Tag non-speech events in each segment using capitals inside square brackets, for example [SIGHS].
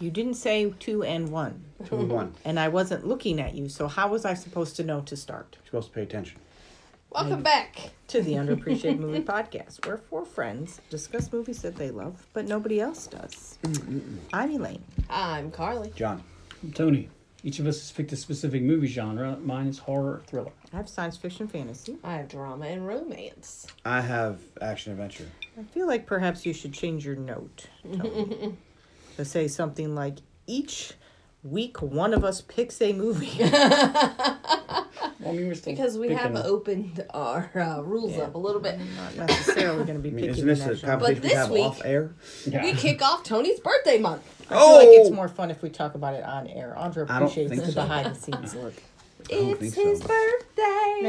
You didn't say two and one, Two and one. and I wasn't looking at you. So how was I supposed to know to start? You're supposed to pay attention. Welcome back. To the Underappreciated Movie Podcast, where four friends discuss movies that they love, but nobody else does. I'm Elaine. I'm Carly. John. Tony. Each of us has picked a specific movie genre. Mine is horror thriller. I have science fiction fantasy. I have drama and romance. I have action adventure. I feel like perhaps you should change your note Tony, [LAUGHS] to say something like each week one of us picks a movie. [LAUGHS] Well, I mean, we're Because we have picking- opened our uh, rules Yeah. up a little bit. Not necessarily going to be I mean, picking isn't this in a that genre. conversation we this have week- off air? Yeah. We kick off Tony's birthday month. I feel like it's Oh! more fun if we talk about it on air. Andre appreciates the so. behind the scenes look. don't It's think his so. birthday.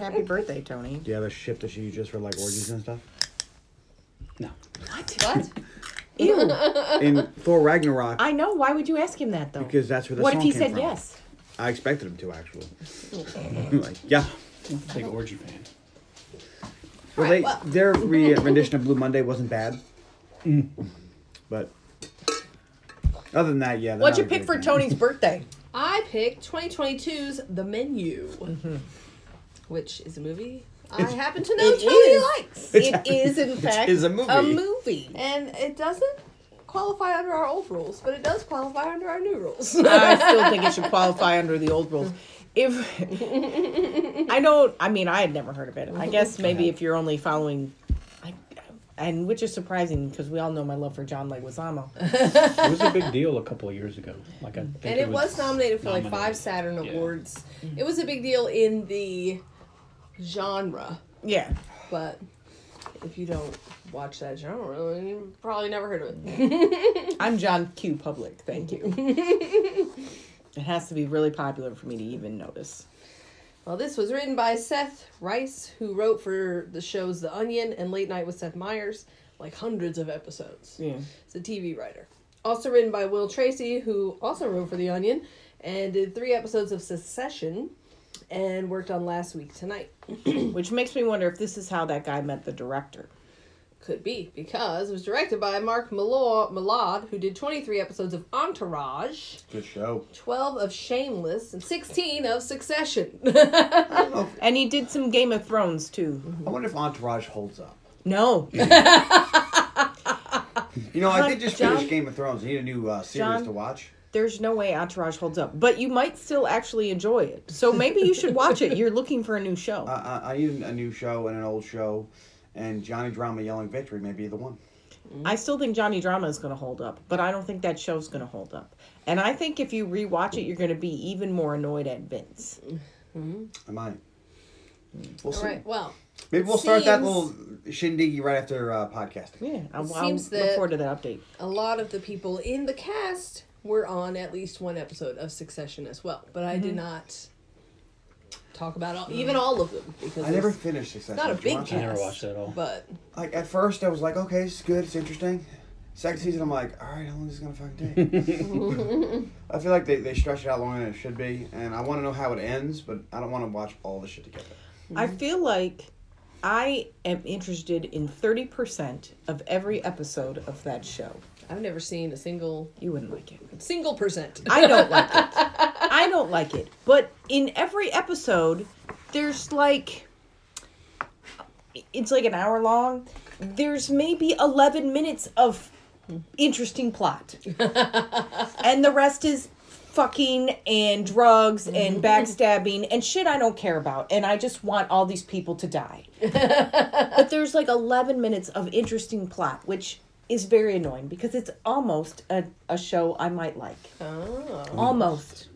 Happy birthday, Tony. Do you have a ship that you use just for like orgies and stuff? No. What? What? [LAUGHS] Ew. In [LAUGHS] Thor Ragnarok, I know. Why would you ask him that, though? because that's where the what if he came said from. yes? I expected him to actually. [LAUGHS] like, yeah. Big orgy fan. Well, Alright, they, well. their re- [LAUGHS] rendition of Blue Monday wasn't bad. But other than that, yeah. they're What'd not you a pick great for band. Tony's birthday? I picked 2022's The Menu, Mm-hmm. which is a movie I happen to know It Tony is. likes. It is, in fact, is a movie. A movie. And it doesn't qualify under our old rules, but it does qualify under our new rules. I still [LAUGHS] think it should qualify under the old rules. If I don't, I mean, I had never heard of it. I guess maybe if you're only following, I, and which is surprising because we all know my love for John Leguizamo. It was a big deal a couple of years ago. Like I think and it was nominated for like five. Saturn Yeah. Awards. Mm-hmm. It was a big deal in the genre, Yeah, but if you don't watch that genre, you probably never heard of it. [LAUGHS] I'm John Q. Public. Thank you. [LAUGHS] it has to be really popular for me to even notice. Well, this was written by Seth Reiss, who wrote for the shows The Onion and Late Night with Seth Meyers, like hundreds of episodes. Yeah. It's a TV writer. Also written by Will Tracy, who also wrote for The Onion and did three episodes of Succession and worked on Last Week Tonight. [CLEARS THROAT] Which makes me wonder if this is how that guy met the director. Could be, because it was directed by Mark Millau- Millard, who did 23 episodes of Entourage, Good show. 12 of Shameless, and 16 of Succession. [LAUGHS] I don't know. If, And he did some Game of Thrones too. I wonder if Entourage holds up. No. [LAUGHS] You know, I did just John- finish Game of Thrones. I need a new uh, series John- to watch. There's no way Entourage holds up, but you might still actually enjoy it. So maybe you should watch it. You're looking for a new show. [LAUGHS] I, I, I need a new show and an old show, and Johnny Drama yelling victory may be the one. Mm-hmm. I still think Johnny Drama is going to hold up, but I don't think that show's going to hold up. And I think if you rewatch it, you're going to be even more annoyed at Vince. Mm-hmm. I might. Mm. We'll All see. right, well, Maybe we'll start that little shindiggy right after uh, podcasting. Yeah, I'll, It I'll look forward to that update. a lot of the people in the cast were on at least one episode of Succession as well, but I did mm-hmm. not talk about all, mm. even all of them because I never finished Succession. not a big watch I never watched it at all. But Like at first, I was like, okay, it's good, it's interesting. Second season, I'm like, all right, how long is this gonna fucking take? [LAUGHS] I feel like they, they stretch it out longer than it should be, and I want to know how it ends, but I don't want to watch all the shit together. I mm-hmm. feel like I am interested in 30% of every episode of that show. I've never seen a single You wouldn't like it. single percent. I don't like it. [LAUGHS] I don't like it. But in every episode, there's like it's like an hour long. There's maybe 11 minutes of interesting plot. [LAUGHS] and the rest is fucking and drugs and mm-hmm. backstabbing and shit I don't care about and I just want all these people to die. [LAUGHS] but there's like 11 minutes of interesting plot which is very annoying because it's almost a, a show I might like. oh. Almost.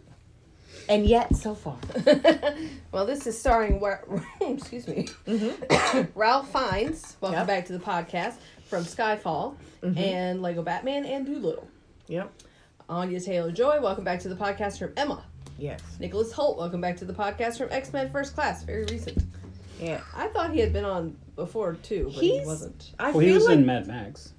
And yet, so far. [LAUGHS] Well, this is starring Wa- [LAUGHS] excuse me, mm-hmm. Ralph Fiennes. Welcome Yep. back to the podcast from Skyfall mm-hmm. and Lego Batman and Dolittle. Yep. Anya Taylor Joy. Welcome back to the podcast from Emma. Yes. Nicholas Hoult. Welcome back to the podcast from X Men First Class. Very recent. Yeah. I thought he had been on before too, but he wasn't. I Well, he was like in Mad Max.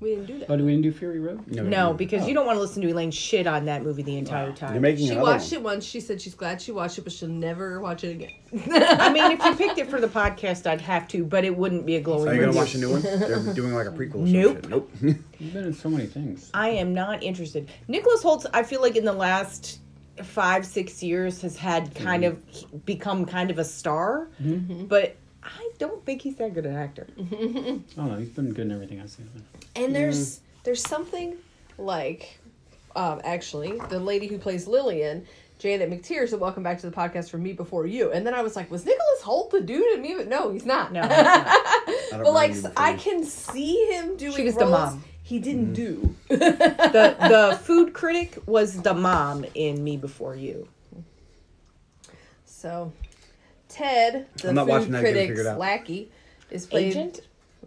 We didn't do that. Oh, do we didn't do Fury Road? No, because Oh. you don't want to listen to Elaine shit on that movie the entire Wow. You're time. making She watched one. it once. She said she's glad she watched it, but she'll never watch it again. I mean, if you [LAUGHS] picked it for the podcast, I'd have to, but it wouldn't be a glowing Are you gonna watch a new one? They're doing like a prequel. Or some Nope. shit. Nope. [LAUGHS] You've been in so many things. I am not interested. Nicholas Holtz, I feel like in the last five, six years has had kind mm-hmm. of become kind of a star, mm-hmm. but I don't think he's that good an actor. [LAUGHS] Oh no, he's been good in everything I've seen. him in. And there's there's something like, um, actually, the lady who plays Lillian, Janet McTeer, said, "Welcome back to the podcast from Me Before You." And then I was like, "Was Nicholas Hoult the dude in Me?" But no, he's not. No, [LAUGHS] he's not. But like, I can see him doing. She was the mom. He didn't do. the the food critic was the mom in Me Before You. So, Ted, the I'm not food watching that, get it critic's figured out. lackey, is played. Agent?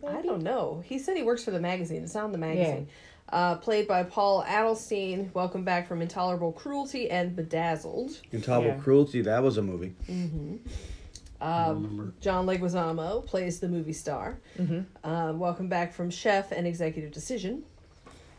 I don't know. He said he works for the magazine. It's not in the magazine. Uh, played by Paul Adelstein. Welcome back from Intolerable Cruelty and Bedazzled. Intolerable Yeah. Cruelty. That was a movie. Um, John Leguizamo plays the movie star. Um, welcome back from Chef and Executive Decision.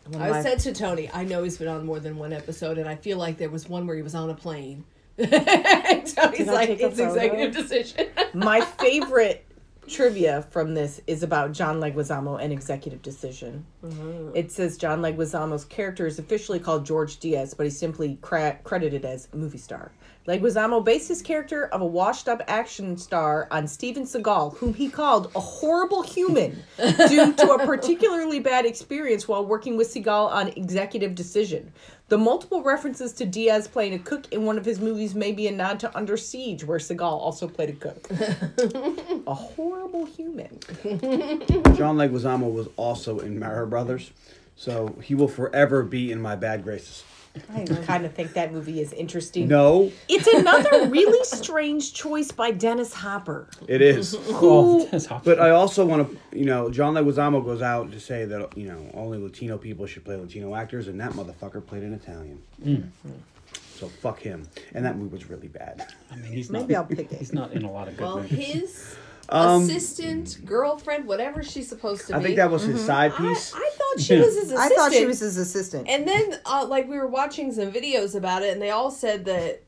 One of I my- said to Tony, I know he's been on more than one episode, and I feel like there was one where he was on a plane. [LAUGHS] Tony's I like, it's photo?" Executive Decision. [LAUGHS] my favorite trivia from this is about John Leguizamo and Executive Decision. Mm-hmm. It says John Leguizamo's character is officially called George Diaz, but he's simply cra- credited as movie star. Leguizamo based his character of a washed-up action star on Steven Seagal, whom he called a horrible human due to a [LAUGHS] particularly bad experience while working with Seagal on Executive Decision. The multiple references to Diaz playing a cook in one of his movies may be a nod to Under Siege, where Seagal also played a cook. [LAUGHS] a horrible human. [LAUGHS] John Leguizamo was also in Mario Brothers, so he will forever be in my bad graces. I kind of think that movie is interesting. No, It's another really strange choice by Dennis Hopper. it is. [LAUGHS] Oh, that's awful. But I also want to, you know, John Leguizamo goes out to say that you know only Latino people should play Latino actors, and that motherfucker played an Italian. Mm. So fuck him. And that movie was really bad. I mean, he's Maybe not. I'll pick it. He's not in a lot of good Well, movies. his Um, assistant, girlfriend, whatever she's supposed to be. I be. think that was his side I, piece. I thought she was his assistant. [LAUGHS] I thought she was his assistant. And then, uh, like, we were watching some videos about it, and they all said that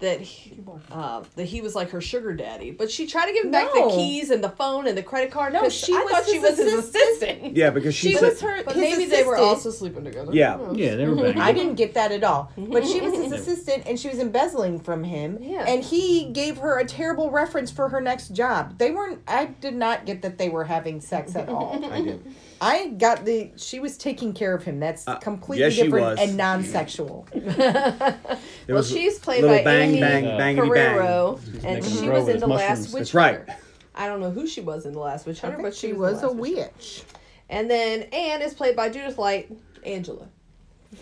that he, uh, that he was like her sugar daddy. But she tried to give him back the keys and the phone and the credit card. No, 'cause she I was thought she his was his assistant. assistant. [LAUGHS] yeah, because she, she said, was her. But his maybe they were assistant. also sleeping together. Yeah. Who knows? Yeah, they were banging. I didn't get that at all. But she was his [LAUGHS] assistant and she was embezzling from him. Yeah. And he gave her a terrible reference for her next job. They weren't I did not get that they were having sex at all. I did. I got the she was taking care of him. That's Uh, completely yes, different and non sexual. There [LAUGHS] Well, was she's played by bang, Aimee bang, Carrero, She's and she was in the his last. Witch That's right. Hunter. I don't know who she was in the last Witch Hunter, but she, she was, was a Witch witch. And then Anne is played by Judith Light, Angela.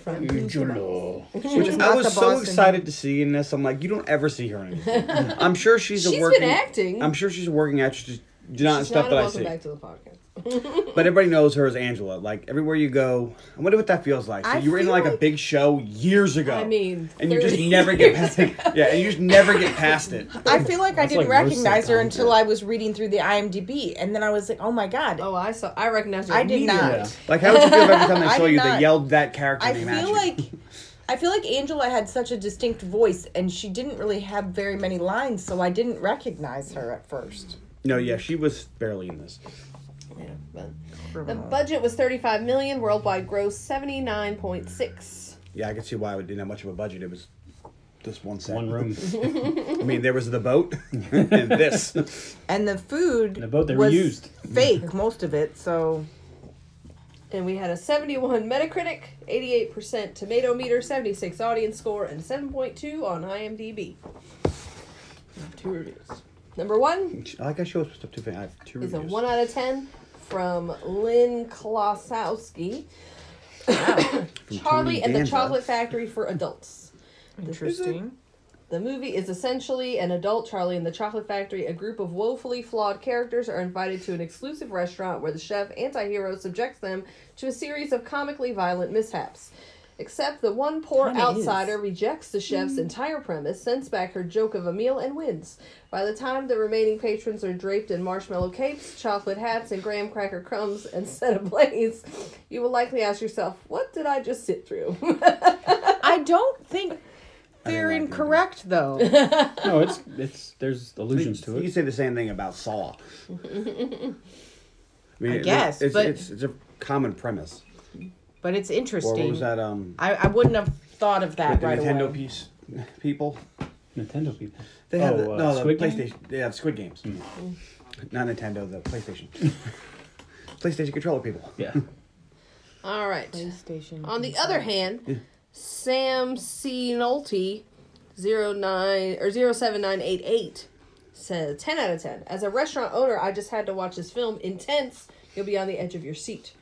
From Angelo. Which I was so excited to see in this. I'm like, you don't ever see her in anything. [LAUGHS] I'm sure she's a She's working. been acting. I'm sure she's a working actress, just not She's stuff not that a I welcome see. back to the podcast. But everybody knows her as Angela. Like everywhere you go, I wonder what that feels like. So I you were in feel like, a like- big show years ago. I mean, and you just 30 never get past it. Yeah, and you just never get past it. I feel like I That's didn't like most recognize her sitcoms. until I was reading through the IMDb, and then I was like, "Oh my god!" Oh, I saw. I recognized her. I did not. immediately. Yeah. Like, how would you feel if every time they [LAUGHS] I saw did you, not. they yelled that character I name at feel you? like I feel like Angela had such a distinct voice, and she didn't really have very many lines, so I didn't recognize her at first. No, yeah, she was barely in this. Yeah, but the budget was 35 million. Worldwide gross 79.6. Yeah, I can see why it didn't have much of a budget. It was just one set. One room. [LAUGHS] I mean, there was the boat [LAUGHS] and this. And the food The boat they was reused. fake, most of it. So And we had a 71 Metacritic, 88% tomato meter, 76 audience score, and 7.2 on IMDb. Two reviews. Number one I like I show stuff too. I have two is a reviews. 1 out of 10 from Lynn Klosowski. From [COUGHS] Charlie Tony and the Chocolate Factory for Adults. interesting. The movie is essentially an adult Charlie and the Chocolate Factory. A group of woefully flawed characters are invited to an exclusive restaurant where the chef, anti hero, subjects them to a series of comically violent mishaps. Except the one poor Kinda outsider is. rejects the chef's mm. entire premise, sends back her joke of a meal, and wins. By the time the remaining patrons are draped in marshmallow capes, chocolate hats, and graham cracker crumbs and [LAUGHS] set ablaze, you will likely ask yourself, What did I just sit through? [LAUGHS] I don't think they're like it. incorrect though. [LAUGHS] No, it's it's there's allusions to it. You can say the same thing about Saw. I, mean, I it- guess, it's, but- it's, it's a common premise. But it's Or interesting. what was that? Um, I, I wouldn't have thought of that the right Nintendo away. piece people. Nintendo people. They have Oh, the, uh, no the Squid Game? PlayStation. They have Squid Games. Not Nintendo. The PlayStation. [LAUGHS] PlayStation controller people. Yeah. [LAUGHS] All right. PlayStation. On the other hand, Sam C. Nolte, 09 or 07988 says 10 out of 10. As a restaurant owner, I just had to watch this film. Intense. You'll be on the edge of your seat.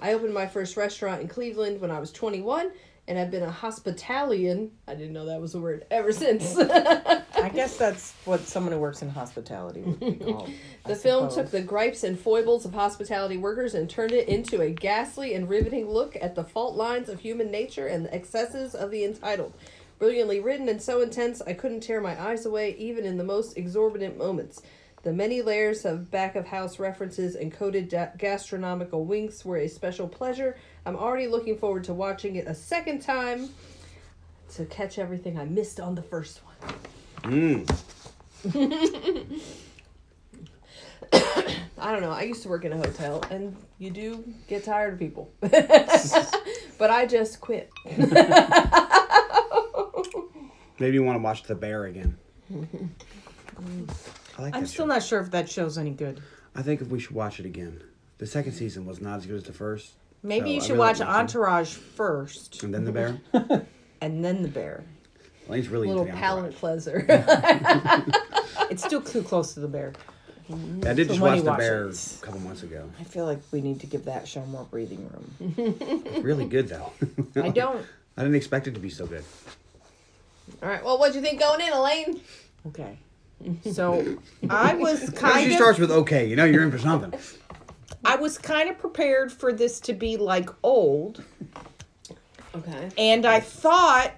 I opened my first restaurant in Cleveland when I was 21, and I've been a hospitalian. I didn't know that was a word ever [LAUGHS] since. I guess that's what someone who works in hospitality would be called. [LAUGHS] I The film suppose. took the gripes and foibles of hospitality workers and turned it into a ghastly and riveting look at the fault lines of human nature and the excesses of the entitled. Brilliantly written and so intense, I couldn't tear my eyes away even in the most exorbitant moments. The many layers of back of house references and coded da- gastronomical winks were a special pleasure. I'm already looking forward to watching it a second time to catch everything I missed on the first one. Mm. [COUGHS] I don't know. I used to work in a hotel, and you do get tired of people. [LAUGHS] but I just quit. [LAUGHS] [LAUGHS] Maybe you want to watch The Bear again. I like I'm that still show. not sure if that show's any good. I think if we should watch it again. The second season was not as good as the first. Maybe So you should really watch like that. Entourage first, And then The Bear. [LAUGHS] and then The Bear. Lane's really Little into the palate Entourage. cleanser. [LAUGHS] It's still too close to The Bear. I did So just watch The watch Bear it. a couple months ago. I feel like we need to give that show more breathing room. It's really good though. [LAUGHS] I don't. I didn't expect it to be so good. All right. Well, what'd you think going in, Elaine? Okay. So I was [LAUGHS] She kind of starts with okay. You know you're in for something. I was kind of prepared for this to be like old, Okay. and I thought,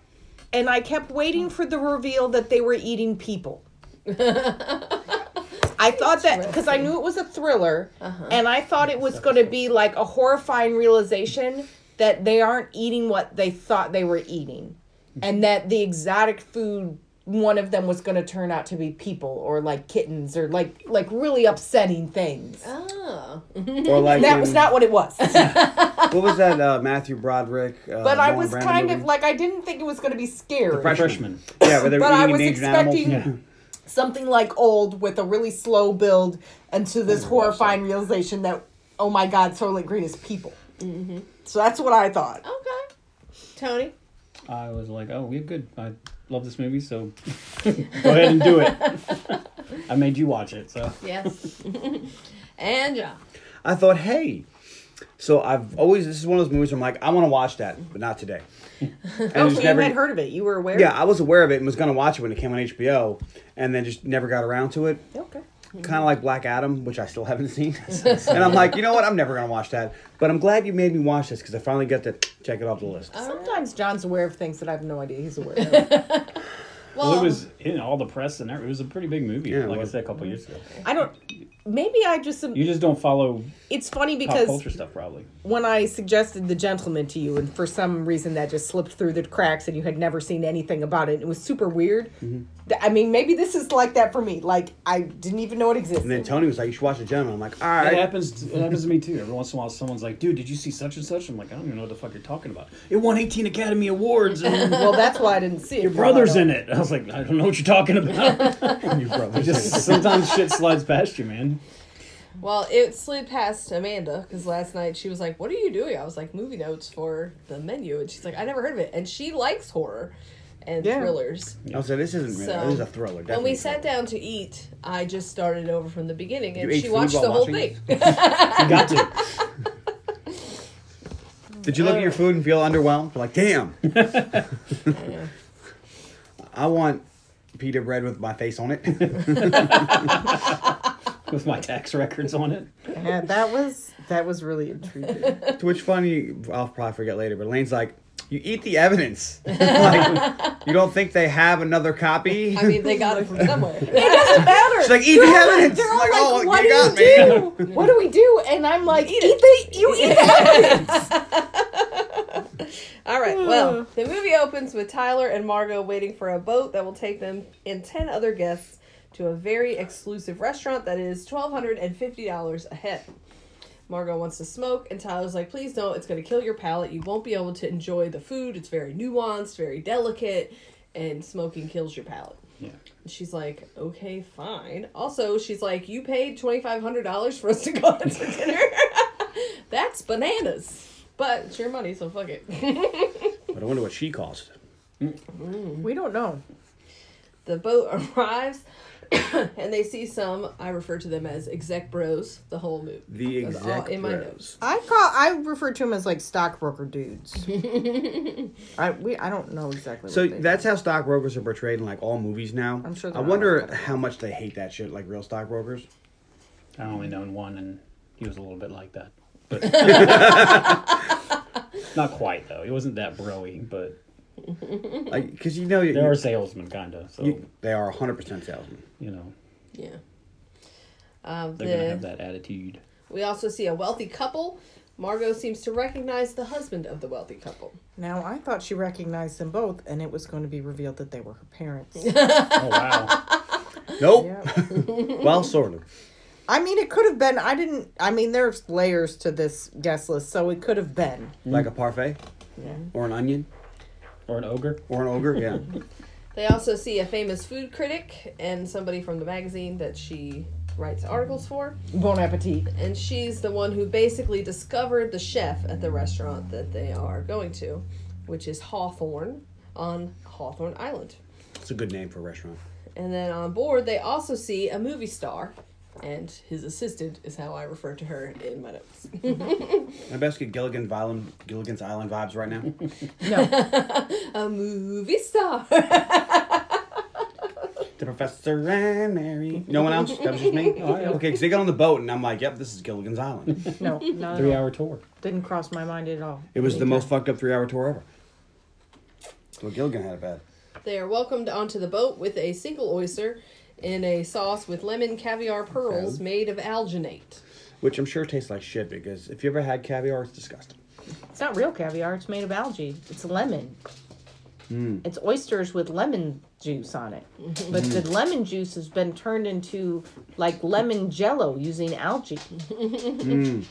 and I kept waiting for the reveal that they were eating people. I thought that because I knew it was a thriller, uh-huh. and I thought it was going to be like a horrifying realization that they aren't eating what they thought they were eating, and that the exotic food one of them was going to turn out to be people or like kittens or like like really upsetting things. Oh. Or like That in- was not what it was. [LAUGHS] what was that uh, Matthew Broderick? Uh, but I was Brando kind movie? of like I didn't think it was going to be scary. Fresh- Freshman. yeah, where they were but I was expecting animals. something like old with a really slow build into this Oh, horrifying realization that oh my god, Soylent Green is people. So that's what I thought. Okay. Tony. I was like, oh, we're good. I love this movie, so go ahead and do it. [LAUGHS] I made you watch it, so Yes. and John. I thought, hey. So I've always this is one of those movies where I'm like, I want to watch that, but not today. [LAUGHS] And Oh, just so you had heard of it. You were aware. Yeah, I was aware of it and was gonna watch it when it came on HBO, and then just never got around to it. Okay. Kind of like Black Adam, which I still haven't seen. [LAUGHS] and I'm like, you know what? I'm never gonna watch that. But I'm glad you made me watch this because I finally get to check it off the list. Sometimes John's aware of things that I have no idea he's aware of. [LAUGHS] Well, well, it was in all the press and everything. It was a pretty big movie, Yeah, it like I was. said a couple years ago. I don't. Maybe I just. You just don't follow It's funny because pop because culture stuff, probably. when I suggested The Gentleman to you, and for some reason that just slipped through the cracks, and you had never seen anything about it, it was super weird. Mm-hmm. I mean, maybe this is like that for me. Like I didn't even know it existed. And then Tony was like, "You should watch the gentleman." I'm like, "All right." It right." happens. It happens to me too. Every once in a while, someone's like, "Dude, did you see such and such?" I'm like, "I don't even know what the fuck you're talking about." It won 18 Academy Awards, and [LAUGHS] well, that's why I didn't see it. your brother's in it. I was like, "I don't know what you're talking about." [LAUGHS] [LAUGHS] Your brother just sometimes shit slides past you, man. Well, it slid past Amanda because last night she was like, "What are you doing?" I was like, "Movie notes for the menu," and she's like, "I never heard of it," and she likes horror and Yeah. thrillers. I was like, "This isn't really. So, this is a thriller." When we a sat down to eat, I just started over from the beginning, and You ate she food watched while the whole thing. [LAUGHS] You got to. [LAUGHS] Did you look at your food and feel underwhelmed? Like, damn. [LAUGHS] I want pita bread with my face on it. With my tax records on it. Yeah, that was that was really intriguing. [LAUGHS] to which funny, I'll probably forget later. But Lane's like, You eat the evidence. [LAUGHS] like, you don't think they have another copy? I mean, they got it from somewhere. [LAUGHS] It doesn't matter. She's like, eat the evidence. They're all like, like, oh, what you do got you me. do? What do we do? And I'm like, eat, Eat the you eat the evidence. All right. Well, [SIGHS] the movie opens with Tyler and Margot waiting for a boat that will take them and 10 other guests to a very exclusive restaurant that is $1,250 a head. Margot wants to smoke, and Tyler's like, please don't. It's going to kill your palate. You won't be able to enjoy the food. It's very nuanced, very delicate, and smoking kills your palate. Yeah. And She's like, okay, fine. Also, she's like, you paid $2,500 for us to go out to dinner. [LAUGHS] That's bananas. But it's your money, so fuck it. But I wonder what she calls it. We don't know. the boat [LAUGHS] arrives [COUGHS] and they see some i refer to them as exec bros the whole movie The That's all exec in my notes I call I refer to them as like stockbroker dudes. [LAUGHS] I we I don't know exactly. So what they that's do. how stockbrokers are portrayed in like all movies now. I'm sure I wonder how much they hate that shit, like real stockbrokers. I only known one, and he was a little bit like that, but [LAUGHS] [LAUGHS] not quite though. He wasn't that broy, but Like, because you know, you, they are salesmen, kind of. So you- they are 100% salesmen. you know yeah um, they're gonna have that attitude. we also see a wealthy couple margot seems to recognize the husband of the wealthy couple Now I thought she recognized them both, and it was going to be revealed that they were her parents. [LAUGHS] Oh wow! Nope. yeah. [LAUGHS] well, sort of. I mean, it could have been. I didn't. I mean, there's layers to this guest list, so it could have been. Like a parfait Yeah. or an onion or an ogre. or an ogre. Yeah. [LAUGHS] they also see a famous food critic and somebody from the magazine that she writes articles for Bon appetit. and she's the one who basically discovered the chef at the restaurant that they are going to, which is Hawthorne on Hawthorne Island. It's a good name for a restaurant. And then on board, they also see a movie star, and his assistant is how I refer to her in my notes. [LAUGHS] I best get Gilligan Island, Gilligan's Island vibes right now. No. [LAUGHS] a movie star. [LAUGHS] the Professor and Mary. No one else? That was just me? Oh, yeah. Okay, because they got on the boat and I'm like, yep, this is Gilligan's Island. No. Not at Three all. hour tour. Didn't cross my mind at all. It was the Anytime. most fucked up three hour tour ever. So Gilligan had it bad. they are welcomed onto the boat with a single oyster in a sauce with lemon caviar pearls Okay. made of alginate. Which I'm sure tastes like shit because if you ever had caviar, it's disgusting. It's not real caviar. It's made of algae. It's lemon. Mm. It's oysters with lemon juice on it. But the lemon juice has been turned into like lemon jello using algae. [LAUGHS] Mm.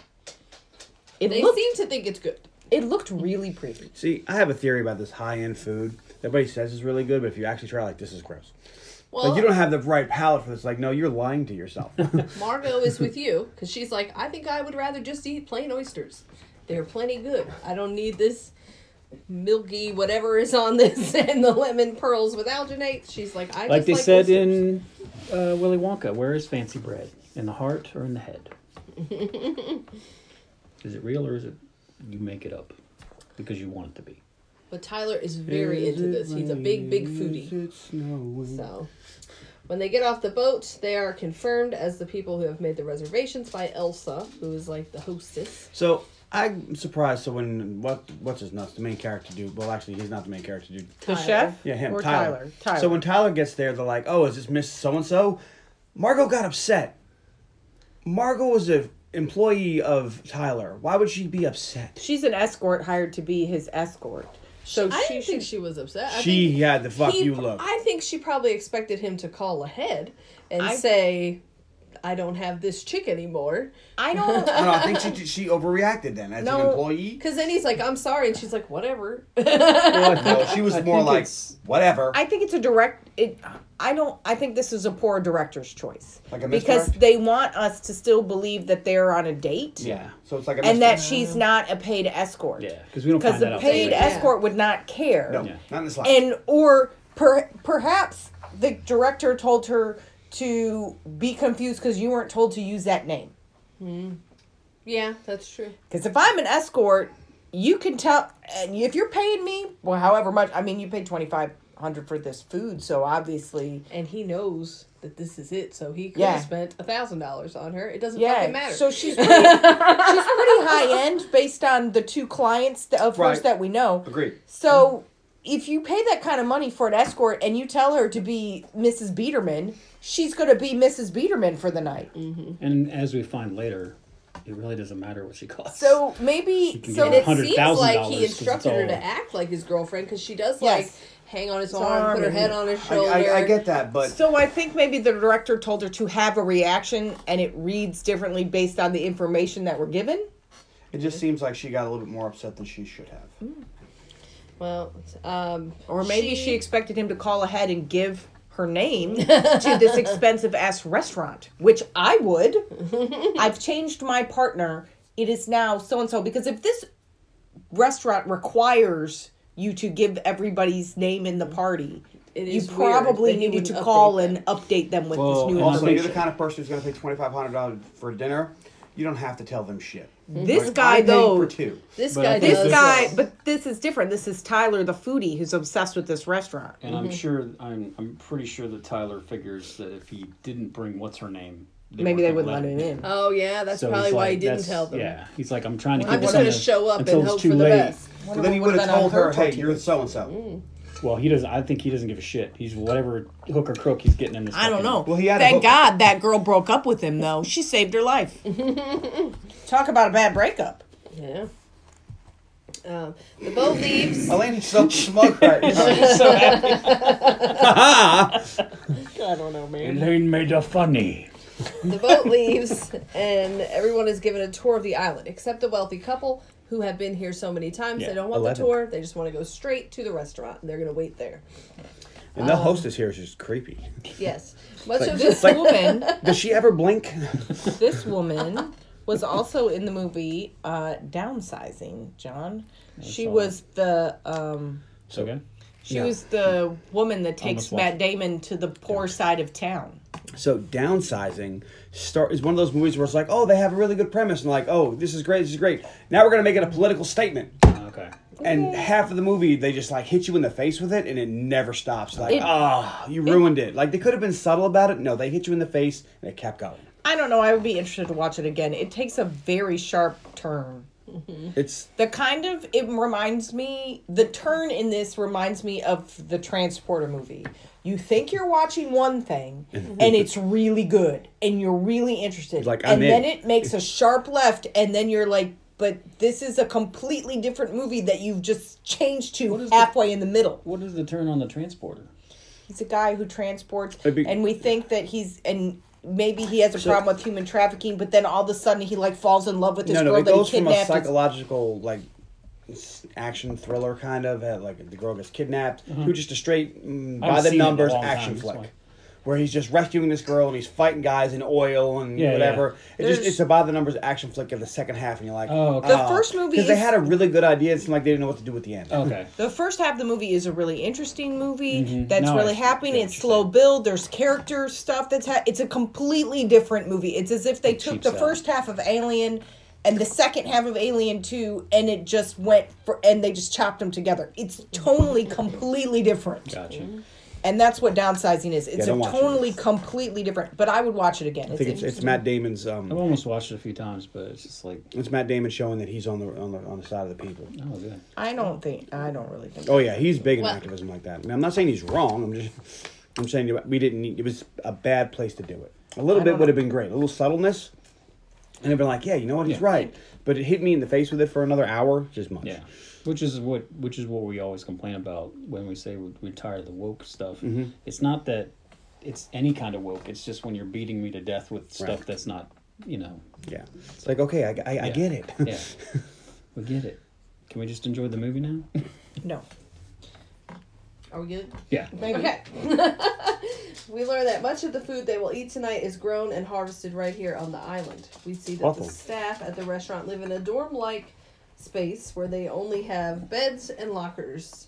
It They looked seem to think it's good. it looked really pretty. See, I have a theory about this high end food. Everybody says it's really good, but if you actually try, like, this is gross. Well, like, you don't have the right palate for this. Like, no, you're lying to yourself. [LAUGHS] Margot is with you because she's like, I think I would rather just eat plain oysters. They're plenty good. I don't need this milky whatever is on this [LAUGHS] and the lemon pearls with alginate. She's like, I Like just they like said oysters. in uh, Willy Wonka, where is fancy bread? In the heart or in the head? [LAUGHS] is it real or is it you make it up because you want it to be? But Tyler is very into this. He's a big, big foodie. Is it snowing? So, when they get off the boat, they are confirmed as the people who have made the reservations by Elsa, who is like the hostess. So I'm surprised. So when what what's his nuts? The main character dude. Well, actually, he's not the main character dude. The Tyler. chef? Yeah, him. Or Tyler. Tyler. Tyler. So when Tyler gets there, they're like, "Oh, is this Miss So and So?" Margot got upset. Margot was a employee of Tyler. Why would she be upset? She's an escort hired to be his escort. So I she didn't think she was upset. I she think had the fuck he- you look. I think she probably expected him to call ahead and I- say, "I don't have this chick anymore." I [LAUGHS] don't no, no, I think she she overreacted then as an employee. Because then he's like, "I'm sorry," and she's like, "Whatever." No, [LAUGHS] she was I more like whatever. I think it's a direct. It. I don't. I think this is a poor director's choice Like a because misdirect? they want us to still believe that they're on a date, yeah, so it's like a and that misdirect. she's not a paid escort. Yeah, because we don't because the out. paid till later. Yeah. escort would not care. no, Yeah. not in this life. and or per, perhaps the director told her to be confused because you weren't told to use that name. Hmm. yeah, that's true. Because if I'm an escort, you can tell, and if you're paying me, well, however much, I mean, you paid twenty five hundred for this food, so obviously, And he knows that this is it, so he could Yeah. have spent a thousand dollars on her. It doesn't yeah. fucking matter. So she's [LAUGHS] pretty, she's pretty high end based on the two clients that, of hers that we know. Agreed. So if you pay that kind of money for an escort and you tell her to be Mrs. Biederman, she's going to be Mrs. Biederman for the night. And as we find later, it really doesn't matter what she costs. So maybe so it seems like he it's instructed her to act like his girlfriend because she does Yes. like hang on his His arm, arm put her and- head on his shoulder. I, I get that, but So I think maybe the director told her to have a reaction and it reads differently based on the information that we're given. it just seems like she got a little bit more upset than she should have. Well, um, Or maybe she, expected him to call ahead and give her name to this expensive ass restaurant, which I would. [LAUGHS] I've changed my partner. It is now so and so because if this restaurant requires you to give everybody's name in the mm-hmm. party, It you is weird probably that needed to call update and update them with Well, this new and Also, information. you're the kind of person who's going to pay twenty five hundred dollars for dinner. You don't have to tell them shit. Mm-hmm. This Like, guy I though, for two. This But guy I think this guy, but this is different. This is Tyler, the foodie, who's obsessed with this restaurant. And I'm mm-hmm. sure, I'm, I'm pretty sure that Tyler figures that if he didn't bring what's her name, they Maybe they wouldn't let him in. Oh yeah, that's So probably he's why like, he didn't that's- tell them. Yeah, he's like, I'm trying to keep I'm this just on gonna the- show up until and it's hope too for the late. best. But then he would have told her, "Hey, you're so and so." Well, he doesn't. I think he doesn't give a shit. He's whatever hook or crook he's getting in this. I don't fucking- know. Well, he had a Thank hook- God that girl broke up with him, though. She saved her life. [LAUGHS] Talk about a bad breakup. Yeah. Um, the boat leaves. Elaine's so smug right [LAUGHS] now. He's so [LAUGHS] happy. I don't know, man. Elaine made a funny. the boat leaves, and everyone is given a tour of the island, except the wealthy couple who have been here so many times. Yeah, they don't want 11. the tour; they just want to go straight to the restaurant, and they're going to wait there. And the hostess here is just creepy. Yes, [LAUGHS] much like- of This this. like- woman, [LAUGHS] Does she ever blink? [LAUGHS] this woman was also in the movie uh, Downsizing. John, she saw was the um, It's okay. she Yeah. was the woman that takes Matt Damon to the poor side of town. So downsizing start is one of those movies where it's like, oh, they have a really good premise, and like, oh, this is great, this is great. Now we're gonna make it a political statement, Okay. and half of the movie they just like hit you in the face with it, and it never stops. Like, It- ah, you ruined it. Like they could have been subtle about it. No, they hit you in the face, and it kept going. I don't know. I would be interested to watch it again. It takes a very sharp turn. It's The kind of it reminds me the turn in this reminds me of the transporter movie. You think you're watching one thing and it's really good and you're really interested. Like, I'm and then it makes a sharp left and then you're like but this is a completely different movie that you've just changed to is the- halfway in the middle. What is the turn on the transporter? He's a guy who transports be- and we think that he's and maybe he has a problem with human trafficking but then all of a sudden he like falls in love with this no, no. girl It that he goes from a psychological like s- action thriller kind of like the girl gets kidnapped Who just a straight mm, by the seen it in a numbers action time, flick. Where he's just rescuing this girl and he's fighting guys in oil and Yeah, whatever. It just it's a by the numbers action flick of the second half, and you're like, Oh, okay. The first movie because they had a really good idea. It seemed like they didn't know what to do with the end. Okay. [LAUGHS] The first half of the movie is a really interesting movie Mhm. that's No, really I see happening. what It's slow build. There's character stuff that's ha- it's a completely different movie. It's as if they took the sell. first half of Alien and the second half of Alien 2 and it just went for and they just chopped them together. It's totally completely different. Gotcha. And that's what downsizing is. It's a don't watch it. tonally completely different, but I would watch it again. I think it's, it's Matt Damon's. I've Um, almost watched it a few times, but it's just like, it's Matt Damon showing that he's on the on the on the side of the people. oh, good. I don't think I don't really think Oh yeah, he's big in Well- activism like that. I mean, I'm not saying he's wrong. I'm just I'm saying we didn't. Need, it was a bad place to do it. A little I bit would have been great. A little subtleness, and they'd been like, yeah, you know what, he's Yeah. right. But it hit me in the face with it for another hour, just much. Yeah, which is what which is what we always complain about when we say we're, we're tired of the woke stuff. Mm-hmm. It's not that it's any kind of woke. It's just when you're beating me to death with stuff Right. that's not, you know. Yeah. It's like okay, I, I, I get it. Yeah, [LAUGHS] we get it. Can we just enjoy the movie now? no. Are we good? yeah. Maybe. Okay. [LAUGHS] we learn that much of the food they will eat tonight is grown and harvested right here on the island. We see that Awful. the staff at the restaurant live in a dorm like space where they only have beds and lockers,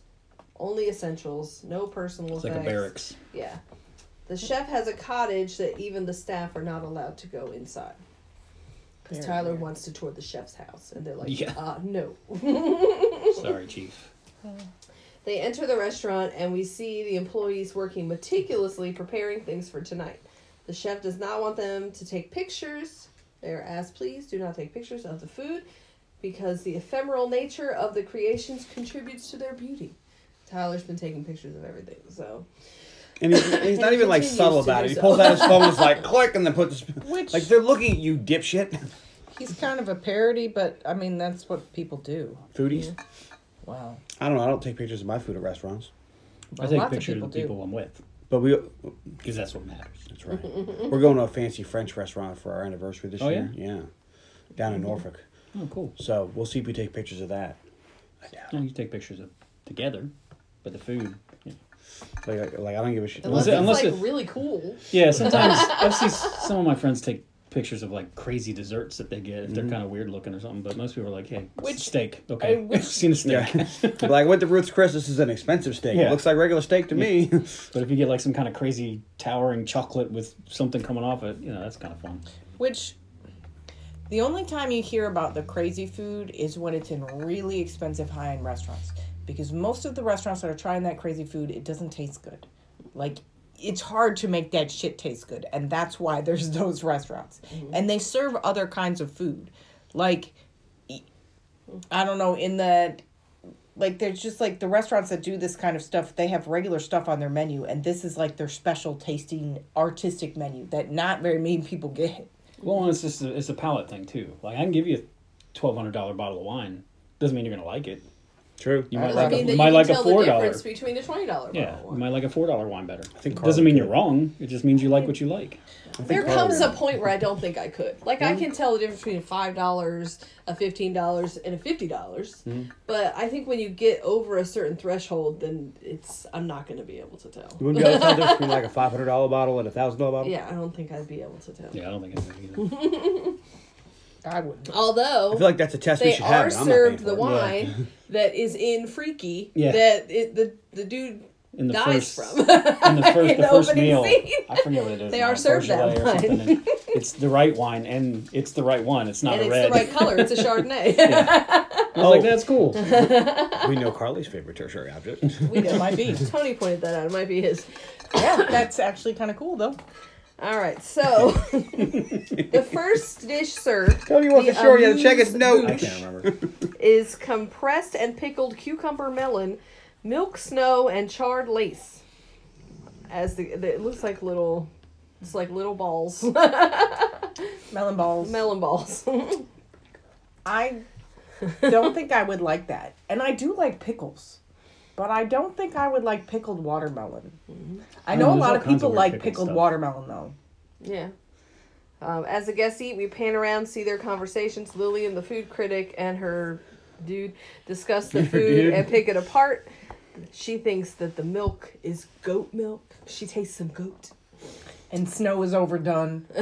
only essentials, no personal It's like a barracks. Yeah. The chef has a cottage that even the staff are not allowed to go inside. Because Very Tyler weird. wants to tour the chef's house. And they're like, Yeah. uh, no. [LAUGHS] Sorry, Chief. [LAUGHS] They enter the restaurant and we see the employees working meticulously preparing things for tonight. The chef does not want them to take pictures. They are asked, please do not take pictures of the food because the ephemeral nature of the creations contributes to their beauty. Tyler's been taking pictures of everything, so And he's, he's [LAUGHS] not And even like subtle about do it. He pulls out his phone, and is like [LAUGHS] click, and then puts his, Which like they're looking at you, dipshit. he's kind of a parody, but I mean that's what people do. Foodies. Wow. I don't know. I don't take pictures of my food at restaurants, I take lots of pictures people of the do. people I'm with but we. because that's what matters. That's right. We're going to a fancy French restaurant for our anniversary this Oh, year. Yeah, down in Mm-hmm. Norfolk. Oh, cool. So we'll see if we take pictures of that. I doubt No, it. you take pictures of together, but the food. Yeah, Like, like, like, I don't give a shit. unless it- it's unless like it- really cool. yeah sometimes [LAUGHS] I've seen some of my friends take pictures of like crazy desserts that they get if they're mm-hmm. kind of weird looking or something. But most people are like, "Hey, Which- steak? Okay, I [LAUGHS] wish- I've seen a steak." Yeah. [LAUGHS] like, I went to Ruth's Chris. This is an expensive steak. Yeah. It looks like regular steak to me. [LAUGHS] But if you get like some kind of crazy towering chocolate with something coming off it, you know, that's kind of fun. Which the only time you hear about the crazy food is when it's in really expensive high end restaurants. Because most of the restaurants that are trying that crazy food, it doesn't taste good. Like it's hard to make that shit taste good. And that's why there's [LAUGHS] those restaurants. Mm-hmm. And they serve other kinds of food. Like I don't know, in the like there's just like the restaurants that do this kind of stuff they have regular stuff on their menu and this is like their special tasting artistic menu that not very many people [LAUGHS] get Well, and it's just a, it's a palate thing too. Like I can give you a twelve hundred dollar bottle of wine. Doesn't mean you're gonna like it. True. You I might like like mean a, you you might like a four dollar dollar. difference between a twenty dollar Yeah, you might like a four dollar wine better. I think It doesn't mean you're wrong. It just means you like what you like. There Carl comes would. a point where I don't think I could. Like I can tell the difference between a five dollars, a fifteen dollars, and a fifty dollars. Mm-hmm. But I think when you get over a certain threshold, then it's I'm not going to be able to tell. You wouldn't be able to tell the difference [LAUGHS] between like a five hundred dollar bottle and a thousand dollar bottle. Yeah, I don't think I'd be able to tell. Yeah, I don't think I it's either. i wouldn't Although I feel like that's a test we they should have. are and I'm not served the for it. wine [LAUGHS] that is in Freaky Yeah. that it, the the dude In the dies first, from. in the [LAUGHS] first, In the the first opening meal, scene. I forget what it is. They now, are served that Beaujolais or wine. it's the right wine, and it's the right one. It's not and a it's red. the right color. It's a Chardonnay. [LAUGHS] I was Oh. like, that's cool. [LAUGHS] We know Carly's favorite tertiary object. it might be Tony pointed that out. It might be his. yeah that's actually kind of cool though All right, so the first dish served Tony wants The to show you to check his amuse note. I can't remember. is compressed and pickled cucumber melon, milk snow, and charred lace. As the, the it looks like little, it's like little balls, [LAUGHS] melon balls melon balls. i don't think i would like that and i do like pickles but i don't think i would like pickled watermelon i know Oh, a lot of kinds of people like pickled pickled stuff. watermelon though yeah. Um, as the guests eat, we pan around, see their conversations. Lillian, the food critic, and her dude discuss the [LAUGHS] food and pick it apart. She thinks that the milk is goat milk. She tastes some goat. and snow is overdone [LAUGHS]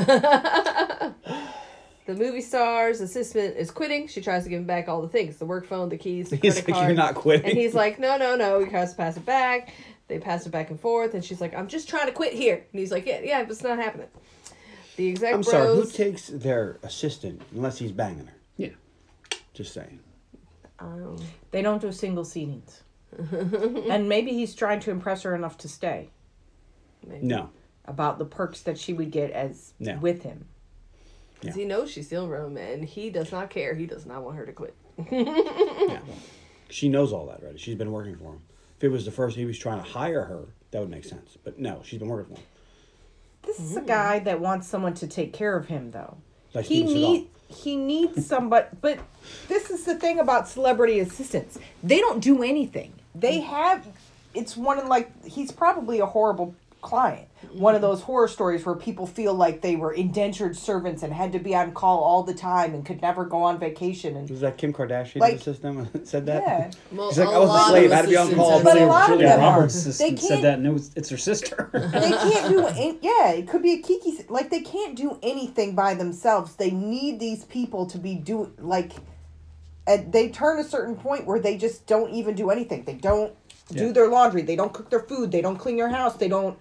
The movie star's assistant is quitting. She tries to give him back all the things the work phone, the keys, the [LAUGHS] He's credit like, card. you're not quitting. And he's like, no, no, no. He has to pass it back. They pass it back and forth. And she's like, I'm just trying to quit here. And he's like, yeah, yeah, but it's not happening. The exec I'm sorry. Who takes their assistant unless he's banging her? Yeah. Just saying. um, they don't do single seatings [LAUGHS] and maybe he's trying to impress her enough to stay maybe. No. about the perks that she would get as No. with him Because he knows she's still Rome and he does not care. He does not want her to quit. Yeah. [LAUGHS] She knows all that already. She's been working for him. If it was the first he was trying to hire her, that would make sense. But no, she's been working for him. This is a mm-hmm. guy that wants someone to take care of him, though. Like he Steven Seagal. need he needs somebody. [LAUGHS] But this is the thing about celebrity assistants: they don't do anything. They mm. have. It's one of like he's probably a horrible client. One of mm-hmm. those horror stories where people feel like they were indentured servants and had to be on call all the time and could never go on vacation. And Was that Kim Kardashian Like- in the system that said that? yeah, [LAUGHS] Well, He's like, a I was a slave, I had to be on call. But a said- lot of Julia them are. Roberts They said can't- that, and it was, it's her sister. [LAUGHS] they can't do any, yeah it could be a kiki like they can't do anything by themselves they need these people to be do like and they turn a certain point where they just don't even do anything they don't do Yeah. their laundry they don't cook their food they don't clean your house they don't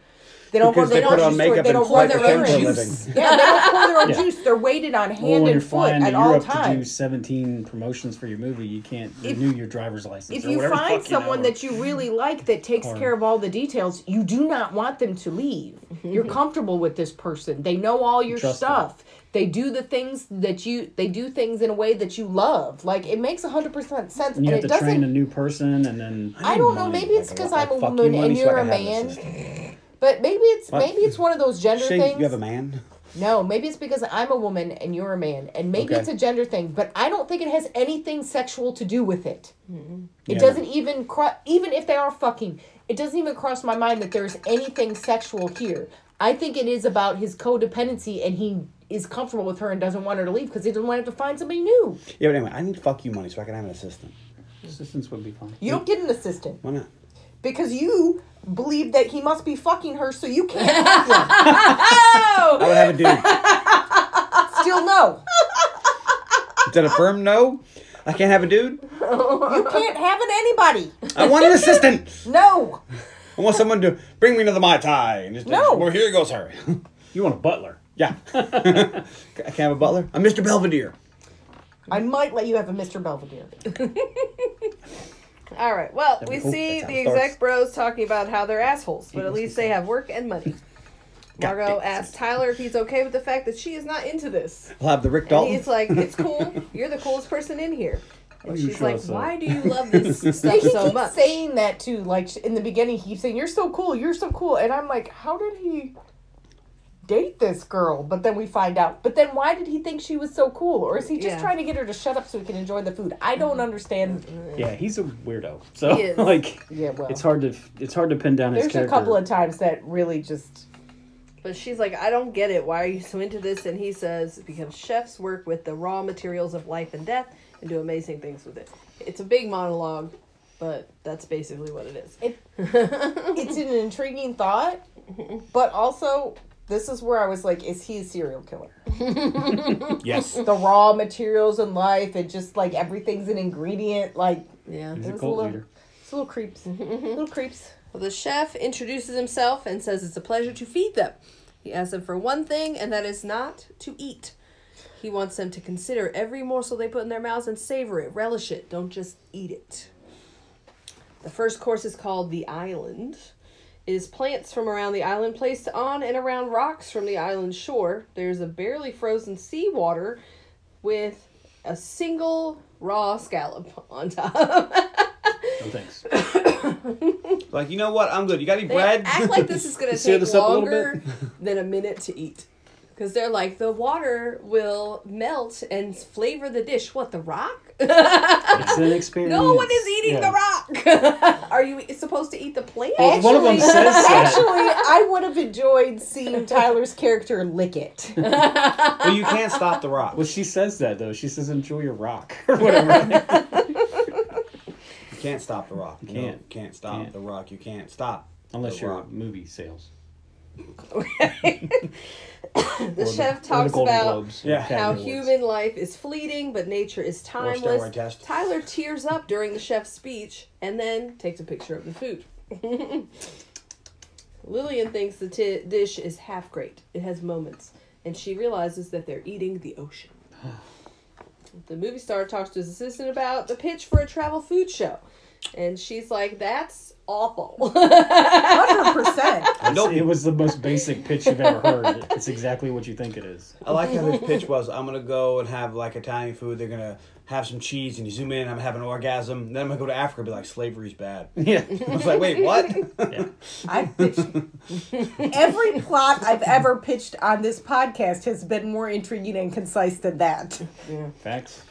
They don't Because go they to the put on makeup They and don't pour their own food juice. Yeah, they don't pour their own [LAUGHS] Yeah. juice. They're weighted on hand Well, hand when you're and foot flying to at all Europe to do 17 promotions for your movie, you can't If- renew your driver's license. If or you find fuck, you know, someone that you really like that takes Or- care of all the details, you do not want them to leave. Mm-hmm. You're comfortable with this person. They know all your Trust them. stuff. They do the things that you they do things in a way that you love. Like it makes 100% sense and you and have it to train a new person, and then I need don't know, maybe it's because like, I'm a fuck you woman and you're can a man. Assistant. but maybe it's What? maybe it's one of those gender Shay, things. you have a man. No, maybe it's because I'm a woman and you're a man, and maybe Okay. it's a gender thing. But I don't think it has anything sexual to do with it. Mm-hmm. It Yeah. doesn't even cro- even if they are fucking, it doesn't even cross my mind that there's anything sexual here. I think it is about his codependency, and he is comfortable with her and doesn't want her to leave because he doesn't want to have to find somebody new. Yeah, but anyway, I need fuck you money so I can have an assistant. assistants would be fine. You don't get an assistant Why not? Because you believe that he must be fucking her, so you can't [LAUGHS] have one. Oh! I would have a dude. Still no, Is that a firm no? I can't have a dude. you can't have an anybody. I want an assistant. No. I want someone to bring me to the mai tai and just No. Well, here goes Harry. [LAUGHS] You want a butler? yeah. [LAUGHS] I can't have a butler. I'm Mr. Belvedere. I might let you have a Mr. Belvedere. All right. Well, we Cool. see the exec bros talking about how they're assholes, but at least they have work and money. [LAUGHS] Margot asks Tyler if he's okay with the fact that she is not into this. I'll have the Rick And Dalton. he's like, "It's cool. [LAUGHS] You're the coolest person in here." And you she's show like, that? "Why do you love this [LAUGHS] stuff so keeps much?" saying that too. Like in the beginning, he keeps saying, "You're so cool. You're so cool," and I'm like, "How did he date this girl?" But then we find out. But then why did he think she was so cool? Or is he just Yeah. trying to get her to shut up so he can enjoy the food? I don't understand. Yeah, he's a weirdo. So He is. [LAUGHS] like, Yeah, well, it's hard to it's hard to pin down his there's a couple of times that really just. But she's like, I don't get it. Why are you so into this? And he says, because chefs work with the raw materials of life and death and do amazing things with it. It's a big monologue, but that's basically what it is. It, [LAUGHS] it's an intriguing thought, but also this is where I was like, is he a serial killer? [LAUGHS] yes. [LAUGHS] The raw materials in life and just like everything's an ingredient, like Yeah. He's It a was cult a little- leader. it's little creeps, [LAUGHS] little creeps. Well, the chef introduces himself and says it's a pleasure to feed them. He asks them for one thing, and that is not to eat. He wants them to consider every morsel they put in their mouths and savor it, relish it. Don't just eat it. The first course is called The Island. Is plants from around the island placed on and around rocks from the island shore. There's a barely frozen seawater with a single raw scallop [LAUGHS] on top. No thanks. [LAUGHS] Like, you know what? I'm good. You got any They bread? act like this is going [LAUGHS] to take longer than a minute to eat. Because they're like, the water will melt and flavor the dish. What, the rock? [LAUGHS] It's an experience. no one is eating Yeah. the rock. [LAUGHS] Are you supposed to eat the plant? Well, one of them says that. Actually, I would have enjoyed seeing Tyler's character lick it. [LAUGHS] well, you can't stop the rock. Well, she says that though. She says enjoy your rock or whatever. You can't stop the rock. You can't. No, can't stop Can't. the rock. You can't stop. Unless the you're rock. movie sales. The Or chef or talks Golden about Globes, Yeah. How Awards. human life is fleeting, but nature is timeless. test. Tyler tears up during the chef's speech and then takes a picture of the food. [LAUGHS] Lillian thinks the ti dish is half great. It has moments, and she realizes that they're eating the ocean. [SIGHS] the movie star talks to his assistant about the pitch for a travel food show, and she's like, "That's awful." [LAUGHS] Hundred percent. Nope. It was the most basic pitch you've ever heard. It's exactly what you think it is. I like how his pitch was. I'm gonna go and have like Italian food. They're gonna have some cheese, and you zoom in. I'm gonna have an orgasm. Then I'm gonna go to Africa. and Be like, slavery's bad. [LAUGHS] Yeah. I was like, wait, what? [LAUGHS] yeah. I pitched every plot I've ever pitched on this podcast has been more intriguing and concise than that. Yeah. Facts.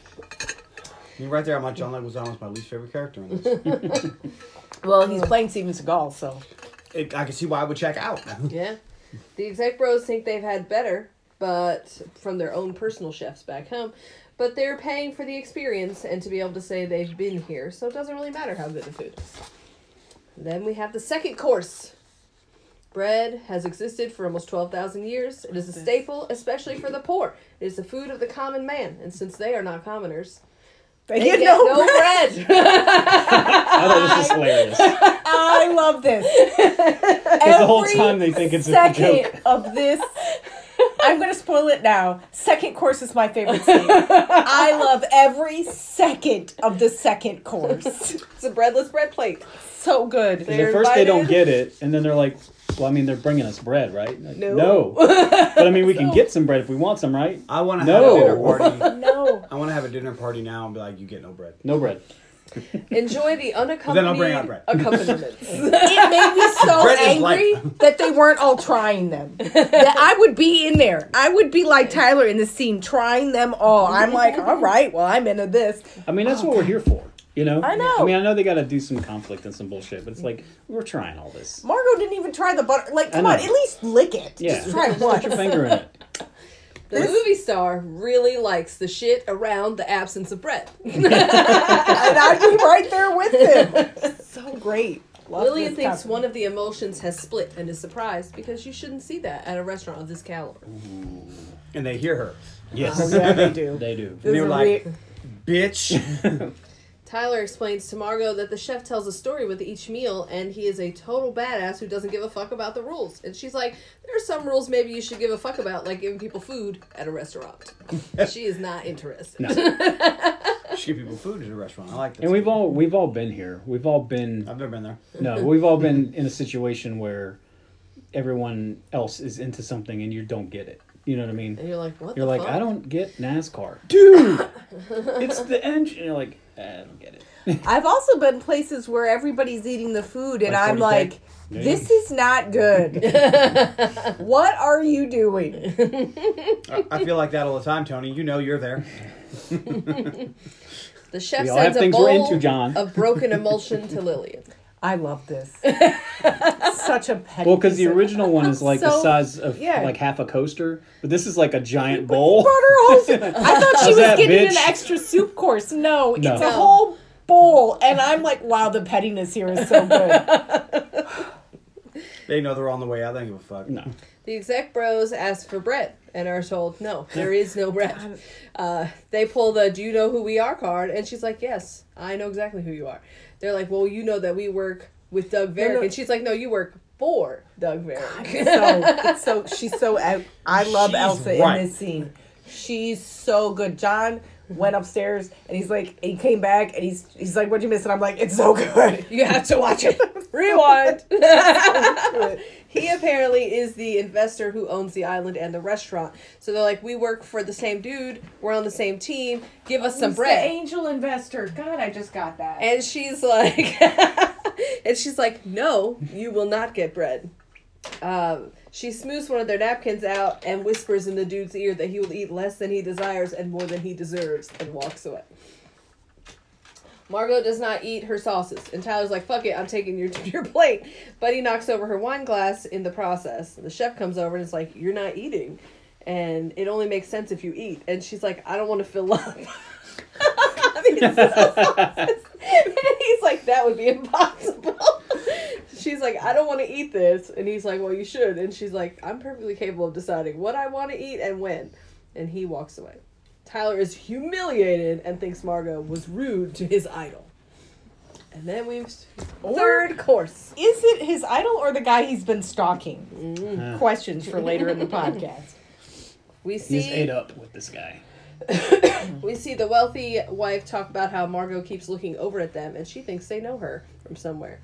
I mean, right there, I'm like John Leguizamo's my least favorite character in this. [LAUGHS] Well, he's playing Steven Seagal, so It, I can see why I would check out. [LAUGHS] Yeah. The exec bros think they've had better, but from their own personal chefs back home. But they're paying for the experience and to be able to say they've been here, so it doesn't really matter how good the food is. Then we have the second course. Bread has existed for almost 12,000 years. It is a staple, especially for the poor. It is the food of the common man, and since they are not commoners, they they get get no no bread. [LAUGHS] I thought this was hilarious. I love this. [LAUGHS] Because the whole time they think it's a second joke. of this. I'm gonna spoil it now. Second course is my favorite scene. I love every second of the second course. It's a breadless bread plate. So good. They're At first they don't get it, and then they're like, "Well, I mean, they're bringing us bread, right?" Like, No. no. [LAUGHS] but I mean, we can get some bread if we want some, right? I want to No. have a dinner party. [LAUGHS] No. I want to have a dinner party now and be like, you get no bread. No bread. Enjoy the [LAUGHS] Then I'll bring unaccompanied out bread. accompaniments. It made me so Bread angry that they weren't all trying them. That I would be in there. I would be like Tyler in the scene, trying them all. I'm like, all right, well, I'm into this. I mean, that's oh, what we're here for. You know. I know. I mean, I know they got to do some conflict and some bullshit, but it's like we're trying all this. Margot didn't even try the butter. Like, come on, at least lick it. Yeah. Just try Put one. your finger in it. The movie star really likes the shit around the absence of bread. [LAUGHS] and I'd be right there with him. [LAUGHS] So great. Love Lillian thinks couple. one of the emulsions has split and is surprised because you shouldn't see that at a restaurant of this caliber. And they hear her. Yes, Oh, yeah, they do. they do. And they were This is like, re- bitch. [LAUGHS] Tyler explains to Margot that the chef tells a story with each meal and he is a total badass who doesn't give a fuck about the rules. And she's like, there are some rules maybe you should give a fuck about, like giving people food at a restaurant. [LAUGHS] she is not interested. No. [LAUGHS] She give people food at a restaurant. I like that. And we've all we've all been here. We've all been I've never been there. no, we've all been in a situation where everyone else is into something and you don't get it. You know what I mean? And you're like, what You're the like, fuck? I don't get NASCAR, dude. [LAUGHS] it's the engine. You're like, "Eh, I don't get it. [LAUGHS] I've also been places where everybody's eating the food, and Like I'm like, Yeah. this is not good. [LAUGHS] what are you doing? [LAUGHS] I, I feel like that all the time, Tony. You know you're there. The chef We sends a things we're bowl into, John. of broken emulsion to Lillian. I love this. [LAUGHS] Such a petty. Well, because the piece of- original one is like the So- size of yeah. like half a coaster, but this is like a giant bowl. brought her whole. soup. [LAUGHS] I thought she How's was that, getting bitch? an extra soup course. No, No. it's a No. whole bowl, and I'm like, wow, the pettiness here is so good. [LAUGHS] They know they're on the way out. They don't give a fuck. No, The exec bros ask for bread and are told, no, there is no bread. Uh, they pull the do you know who we are card, and she's like, yes, I know exactly who you are. They're like, well, you know that we work with Doug Verick. no. And she's like, no, you work for Doug Verick. so, it's so she's so. I love She's Elsa right. in this scene. She's so good. John went upstairs and he's like, he came back and he's he's like, "What'd you miss?" And I'm like, "It's so good." you have to watch it. [LAUGHS] Rewind. He apparently is the investor who owns the island and the restaurant. So they're like, we work for the same dude. We're on the same team. Give us some He's the bread. angel investor. God, I just got that. And she's like, [LAUGHS] and she's like, no, you will not get bread. Um, she smooths one of their napkins out and whispers in the dude's ear that he will eat less than he desires and more than he deserves and walks away. Margot does not eat her sauces, and Tyler's like, fuck it, I'm taking your, [LAUGHS] your plate. But he knocks over her wine glass in the process. The chef comes over and is like, you're not eating. And it only makes sense if you eat. And she's like, I don't want to fill up. [LAUGHS] [LAUGHS] And he's like, that would be impossible. she's like, I don't want to eat this. And he's like, well, you should. And she's like, I'm perfectly capable of deciding what I want to eat and when. And he walks away. Tyler is humiliated and thinks Margot was rude to his idol. And then we've third course. Is it his idol or the guy he's been stalking? Mm. Questions for later in the podcast. We see he's ate up with this guy. [COUGHS] we see the wealthy wife talk about how Margot keeps looking over at them and she thinks they know her from somewhere.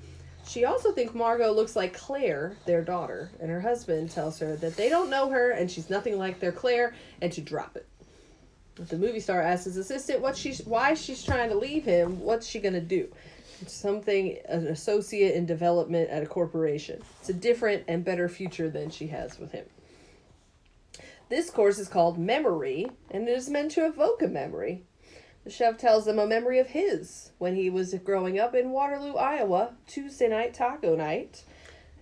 She also thinks Margot looks like Claire, their daughter, and her husband tells her that they don't know her and she's nothing like their Claire and to drop it. The movie star asks his assistant what she's why she's trying to leave him. What's she gonna do? It's something an associate in development at a corporation. It's a different and better future than she has with him. This course is called Memory, and it is meant to evoke a memory. The chef tells them a memory of his when he was growing up in Waterloo, Iowa, Tuesday night taco night.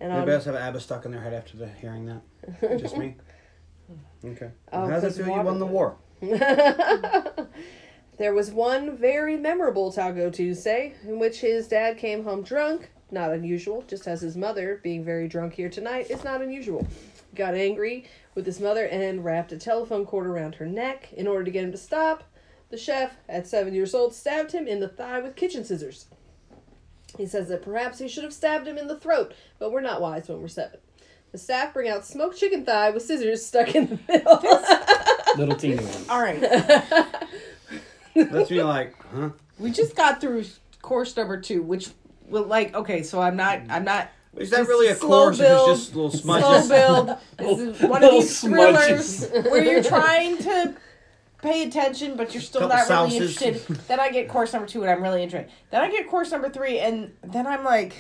And on, Anybody else have ABBA stuck in their head after the, hearing that? Just me? [LAUGHS] Okay. Oh, How does it feel you won the war? [LAUGHS] there was one very memorable Taco Tuesday in which his dad came home drunk. Not unusual, just as his mother, being very drunk here tonight, is not unusual. Got angry with his mother and wrapped a telephone cord around her neck in order to get him to stop. The chef, at seven years old, stabbed him in the thigh with kitchen scissors. He says that perhaps he should have stabbed him in the throat, but we're not wise when we're seven. The staff bring out smoked chicken thigh with scissors stuck in the middle. [LAUGHS] [LAUGHS] Little teeny ones. All right. That's me like, huh? we just got through course number two, which will like okay. So I'm not. I'm not. Is that really a is slow course? If build, it's just little smudges. Slow build. This is [LAUGHS] one of Little these thrillers where you're trying to pay attention, but you're still Couple not really sauces. interested. Then I get course number two, and I'm really interested. Then I get course number three, and then I'm like,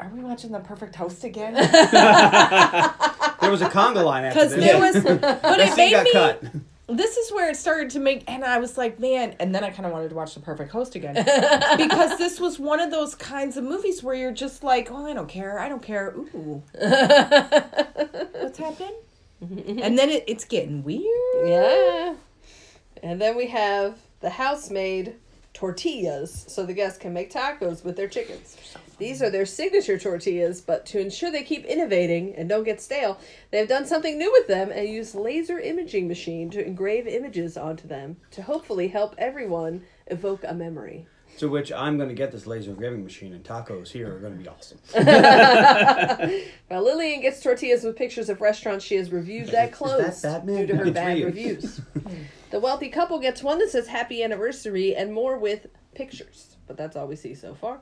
"Are we watching The Perfect Host again?" [LAUGHS] [LAUGHS] There was a conga line after Because this. there was, [LAUGHS] but it made got me. cut. This is where it started to make, and I was like, man. And then I kind of wanted to watch The Perfect Host again [LAUGHS] because this was one of those kinds of movies where you're just like, oh, I don't care, I don't care. Ooh, [LAUGHS] what's happening? Mm-hmm. and then it, it's getting weird. yeah. And then we have the house-made tortillas, so the guests can make tacos with their chickens. These are their signature tortillas, but to ensure they keep innovating and don't get stale, they've done something new with them and used laser imaging machine to engrave images onto them to hopefully help everyone evoke a memory. To which I'm going to get this laser engraving machine, and tacos here are going to be awesome. [LAUGHS] [LAUGHS] While Lillian gets tortillas with pictures of restaurants she has reviewed that Is closed that Batman? due to her Good for bad you. reviews. [LAUGHS] the wealthy couple gets one that says happy anniversary and more with pictures, but that's all we see so far.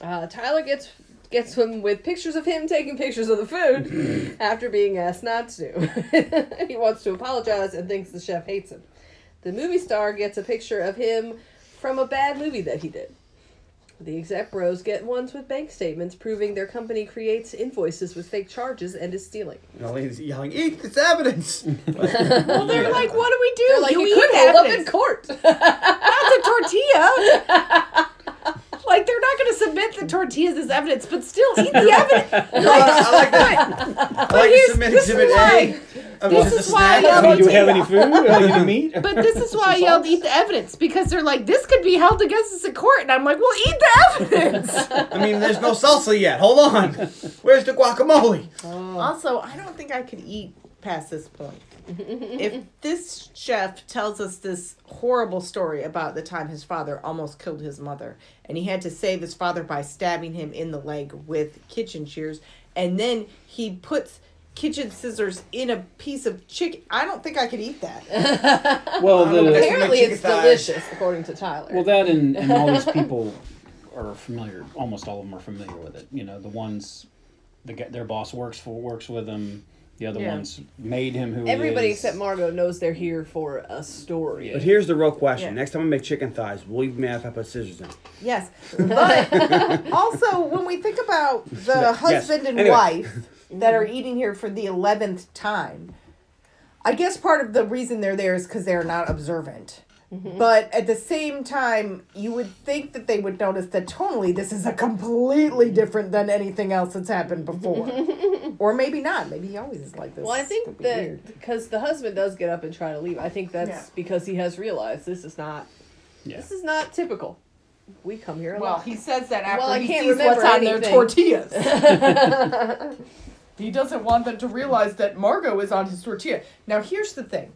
Uh, Tyler gets gets one with pictures of him taking pictures of the food [LAUGHS] after being asked not to. [LAUGHS] he wants to apologize and thinks the chef hates him. The movie star gets a picture of him from a bad movie that he did. The exec bros get ones with bank statements proving their company creates invoices with fake charges and is stealing. And Elaine's yelling, "Eat this evidence!" [LAUGHS] Well, they're like, what do we do? They're like, you, eat could hold up in court. That's a tortilla. Like they're not going to submit the tortillas as evidence, but still eat the evidence. [LAUGHS] No, I, I like that. I like here's- to submit this is why- A. this is why I snack. love I mean, do we have any food? Are you gonna meat? But this is why I yelled eat the evidence because they're like, this could be held against us in court, and I'm like, well, eat the evidence. I mean, there's no salsa yet. Hold on. Where's the guacamole? also, I don't think I could eat past this point. If this chef tells us this horrible story about the time his father almost killed his mother and he had to save his father by stabbing him in the leg with kitchen shears and then he puts kitchen scissors in a piece of chicken i don't think i could eat that [LAUGHS] Well, I don't know, the, Apparently, it's delicious, according to Tyler. well, that and, and all these [LAUGHS] people are familiar. Almost all of them are familiar with it. You know, the ones the guy- their boss works for works with them. The other Yeah. ones made him who Everybody he is. except Margot knows they're here for a story. But here's the real question. Yeah. Next time I make chicken thighs, will you be mad if I put scissors in? yes [LAUGHS] but also when we think about the husband and Anyway. wife that are eating here for the 11th time I guess part of the reason they're there is because they're not observant. Mm-hmm. But at the same time, you would think that they would notice that tonally this is a completely different than anything else that's happened before. [LAUGHS] or maybe not. Maybe he always is like this. Well, I think be that because the husband does get up and try to leave, I think that's Yeah. because he has realized this is not Yeah. this is not typical. We come here a Well, lot. he says that after Well, he sees remember what's on their tortillas. [LAUGHS] he doesn't want them to realize that Margot is on his tortilla. Now, here's the thing.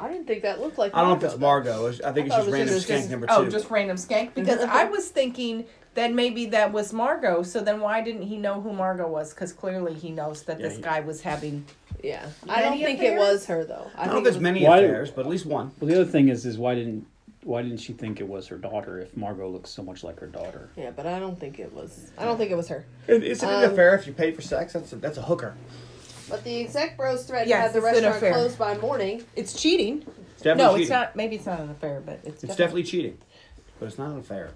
I didn't think that looked like. I don't know if it's Margot, Margot. I think I it's just it was random just- skank just- number two. Oh, just random skank? Because I was thinking that maybe that was Margot, so then why didn't he know who Margot was? Because clearly he knows that Yeah, this he- guy was having. Yeah, I don't Many think it was her though. I, I don't know think if there's was, many Why- affairs, but at least one. Well, the other thing is, is why didn't why didn't she think it was her daughter if Margot looks so much like her daughter? Yeah, but I don't think it was. I don't think it was her. Is it an Um, affair if you pay for sex? That's a, that's a hooker. But the exec bros threatened Yes, to have the it's an restaurant affair. closed by morning. It's cheating. It's definitely no, cheating. it's not. Maybe it's not an affair, but it's, It's definitely cheating, but it's not an affair.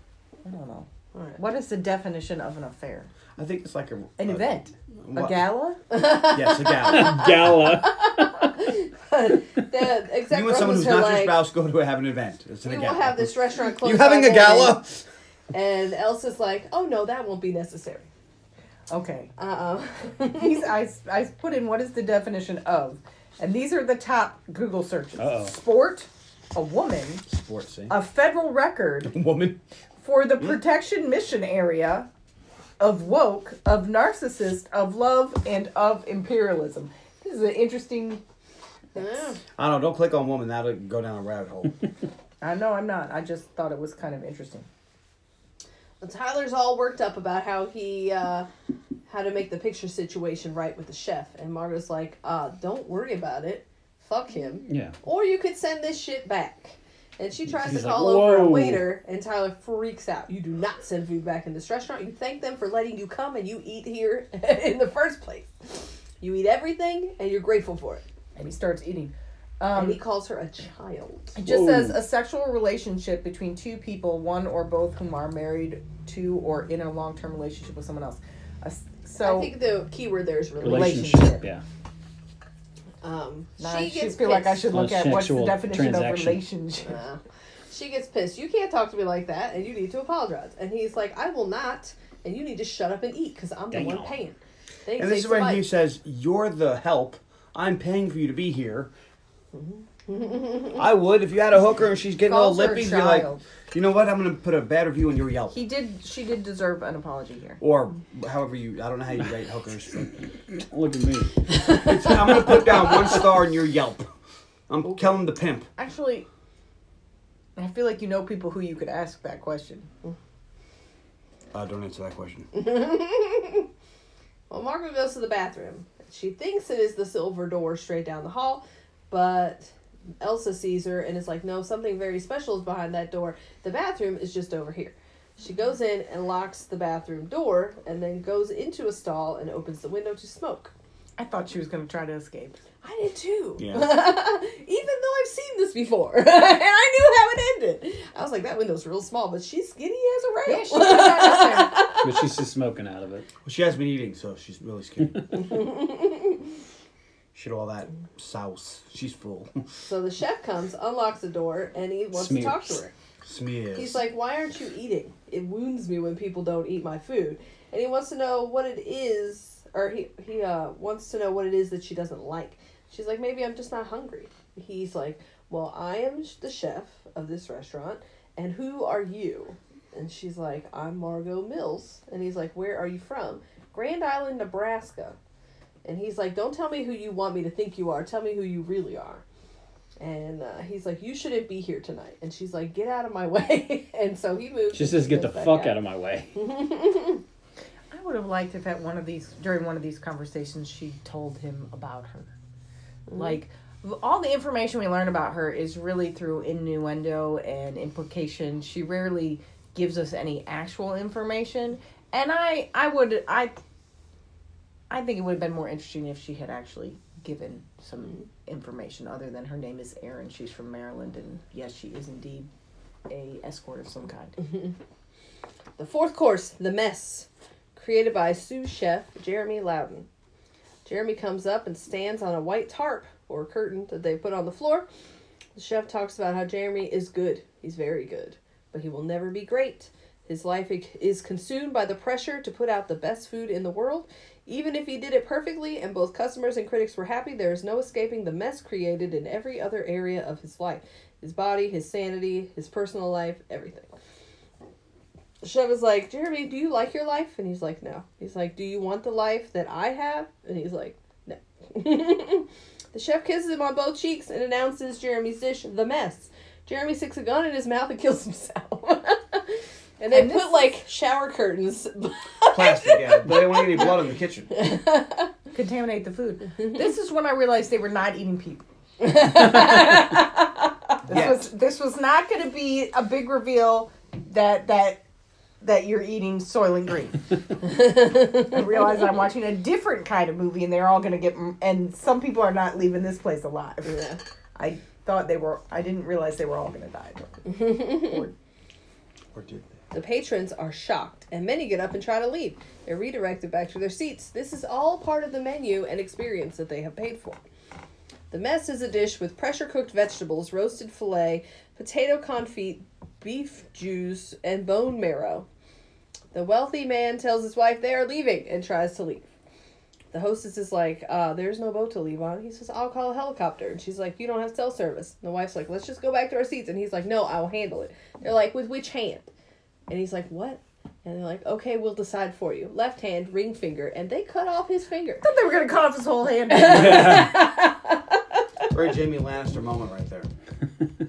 I don't know. All right. What is the definition of an affair? I think it's like a An a- event? A what- gala? Yes, a gala. [LAUGHS] Gala. The exec you and someone bros who's are not your like, spouse go to have an event. It's an "We a will gala. have this restaurant closed." You having by a gala? morning." And Elsa's like, "Oh no, that won't be necessary." Okay. Uh [LAUGHS] These I, I put in what is the definition of, and these are the top Google searches: Uh-oh. sport, a woman, Sports, see? a federal record [LAUGHS] Woman. for the protection mission area, of woke, of narcissist, of love, and of imperialism. This is an interesting. yeah. I don't know. Don't click on woman. That'll go down a rabbit hole. [LAUGHS] I know I'm not. I just thought it was kind of interesting. Tyler's all worked up about how he uh, how to make the picture situation right with the chef, and Margot's like, uh, "Don't worry about it. Fuck him. Yeah. Or you could send this shit back." And she tries He's to like, call over a waiter, and Tyler freaks out. You do not send food back in this restaurant. You thank them for letting you come and you eat here [LAUGHS] in the first place. You eat everything, and you're grateful for it. And he starts eating. And Um, he calls her a child. It just Whoa. says a sexual relationship between two people, one or both whom are married to or in a long term relationship with someone else. A s- so I think the key word there is relationship. Relationship. Yeah. Um, now she I should gets feel like I pissed. should look Well, at what's the definition of relationship. Uh, she gets pissed. You can't talk to me like that, and you need to apologize. And he's like, I will not, and you need to shut up and eat because I'm the Damn. one paying. Then he And this is a when he says, "You're the help. I'm paying for you to be here." I would if you had a hooker and she's getting all Calls her a lippy. Be like, child. you know what? I'm gonna put a bad review on your Yelp, He did. She did deserve an apology here. or however you. I don't know how you rate hookers. [CLEARS THROAT] Look at me. It's- I'm gonna put down one star in your Yelp. I'm killing the pimp. Actually, I feel like you know people who you could ask that question. Uh, don't answer that question. [LAUGHS] Well, Margaret goes to the bathroom. She thinks it is the silver door straight down the hall, but Elsa sees her and is like, no, something very special is behind that door. The bathroom is just over here. She goes in and locks the bathroom door and then goes into a stall and opens the window to smoke. I thought she was going to try to escape. I did too. Yeah. [LAUGHS] Even though I've seen this before. and [LAUGHS] I knew how it ended. I was like, that window's real small, but she's skinny as a rail. Yeah, she could have gotten us there. But she's just smoking out of it. Well, she has been eating, so she's really scared. [LAUGHS] Shit, all that sauce. She's full. [LAUGHS] so the chef comes, unlocks the door, and he wants to talk to her. Smears. He's like, Why aren't you eating? It wounds me when people don't eat my food. And he wants to know what it is, or he, he uh, wants to know what it is that she doesn't like. She's like, Maybe I'm just not hungry. He's like, Well, I am the chef of this restaurant, and who are you? And she's like, I'm Margot Mills. And he's like, Where are you from? Grand Island, Nebraska. And he's like, Don't tell me who you want me to think you are. Tell me who you really are. And uh, he's like, You shouldn't be here tonight. And she's like, Get out of my [LAUGHS] way. and so he moves. She says, "Get the fuck out of my way." [LAUGHS] I would have liked if at one of these during one of these conversations she told him about her. Like all the information we learn about her is really through innuendo and implication. She rarely gives us any actual information. And I I would I I think it would have been more interesting if she had actually given some information other than her name is Erin. She's from Maryland and yes, she is indeed a escort of some kind. [LAUGHS] The fourth course, The Mess, created by sous chef Jeremy Loudon. Jeremy comes up and stands on a white tarp or curtain that they put on the floor. The chef talks about how Jeremy is good. He's very good, but he will never be great. His life is consumed by the pressure to put out the best food in the world. Even if he did it perfectly and both customers and critics were happy, there is no escaping the mess created in every other area of his life his body, his sanity, his personal life, everything. The chef is like, Jeremy, do you like your life? And he's like, no. He's like, do you want the life that I have? And he's like, no. [LAUGHS] the chef kisses him on both cheeks and announces Jeremy's dish, the mess. Jeremy sticks a gun in his mouth and kills himself. [LAUGHS] and they And put like shower curtains. [LAUGHS] Plastic, yeah. But they don't want any blood in the kitchen. [LAUGHS] Contaminate the food. this is when I realized they were not eating people. [LAUGHS] This Yeah. was this was not going to be a big reveal that that that you're eating Soylent Green. I realize I'm watching a different kind of movie, and they're all going to get. And some people are not leaving this place alive. Yeah. I thought they were. I didn't realize they were all going to die. Or- Or did they? The patrons are shocked, and many get up and try to leave. They're redirected back to their seats. This is all part of the menu and experience that they have paid for. The mess is a dish with pressure cooked vegetables, roasted filet, potato confit, beef juice, and bone marrow. The wealthy man tells his wife they are leaving and tries to leave. The hostess is like, uh, there's no boat to leave on. He says, I'll call a helicopter. And she's like, you don't have cell service. And the wife's like, let's just go back to our seats. And he's like, no, I will handle it. They're like, with which hand? And he's like, what? And they're like, okay, we'll decide for you. Left hand, ring finger. And they cut off his finger. I thought they were going to cut off his whole hand. [LAUGHS] Very Jaime Lannister moment right there. [LAUGHS]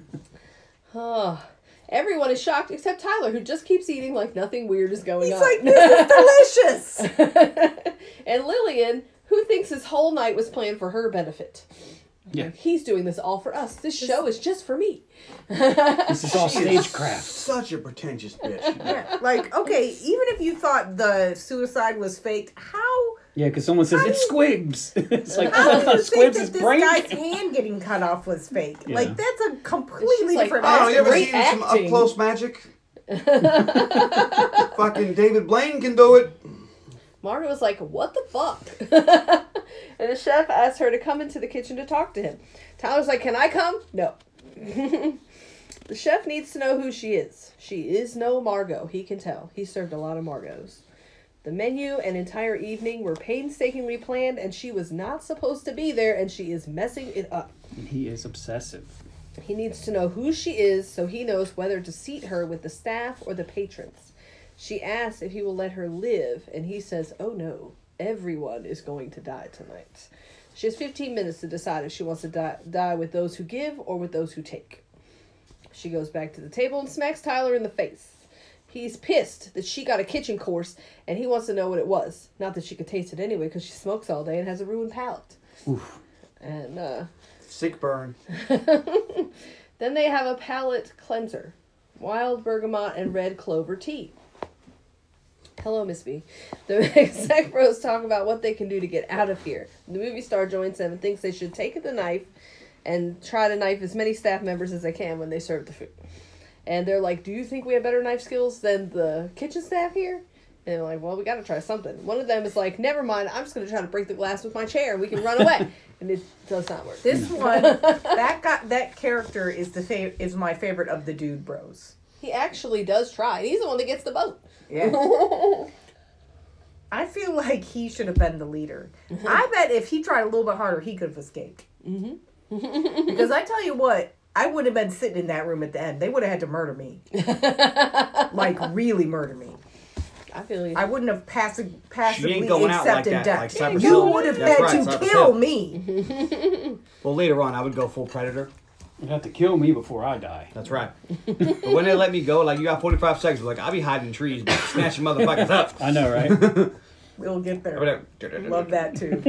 Oh. Everyone is shocked except Tyler, who just keeps eating like nothing weird is going He's on. He's like, this is delicious. [LAUGHS] and Lillian, who thinks his whole night was planned for her benefit. Yeah. He's doing this all for us. This show is just for me. This is all [LAUGHS] stagecraft. Such a pretentious bitch. [LAUGHS] Yeah, like, okay, even if you thought the suicide was faked, how Yeah, because someone says it's Squibs. [LAUGHS] it's like how oh, do you think Squibs that is this brain. guy's hand getting cut off was fake? Yeah. Like that's a completely like, different. Oh, you ever Great seen some up close magic? Fucking David Blaine can do it. Margaret was like, What the fuck? [LAUGHS] and the chef asked her to come into the kitchen to talk to him. Tyler's like, Can I come? No. [LAUGHS] the chef needs to know who she is. She is no Margot. He can tell. He served a lot of Margos. The menu and entire evening were painstakingly planned, and she was not supposed to be there, and she is messing it up. He is obsessive. He needs to know who she is so he knows whether to seat her with the staff or the patrons. She asks if he will let her live, and he says, Oh no, everyone is going to die tonight. She has 15 minutes to decide if she wants to die, die with those who give or with those who take. She goes back to the table and smacks Tyler in the face. He's pissed that she got a kitchen course and he wants to know what it was. Not that she could taste it anyway because she smokes all day and has a ruined palate. Oof. And uh, Sick burn. [LAUGHS] then they have a palate cleanser wild bergamot and red clover tea. Hello, Miss B. The [LAUGHS] exec bros talk about what they can do to get out of here. The movie star joins them and thinks they should take the knife and try to knife as many staff members as they can when they serve the food. And they're like, Do you think we have better knife skills than the kitchen staff here? And they're like, Well, we gotta try something. One of them is like, Never mind, I'm just gonna try to break the glass with my chair and we can run away. [LAUGHS] and it does not work. This [LAUGHS] one, that got that character is the fav- is my favorite of the dude bros. He actually does try. He's the one that gets the boat. Yeah. [LAUGHS] I feel like he should have been the leader. I bet if he tried a little bit harder, he could have escaped. Mm-hmm. because I [LAUGHS] tell you what, I would have been sitting in that room at the end. They would have had to murder me, [LAUGHS] like really murder me. I feel you. I wouldn't have passi- passively ain't going out like accepted that, death. like you would have had right, to Cypress kill Hill. me. Well, later on, I would go full predator. You have to kill me before I die. That's right. but when they let me go, like you got 45 seconds, like I'll be hiding in trees, snatching motherfuckers up. [LAUGHS] I know, right? [LAUGHS] We'll get there. Over Love that too.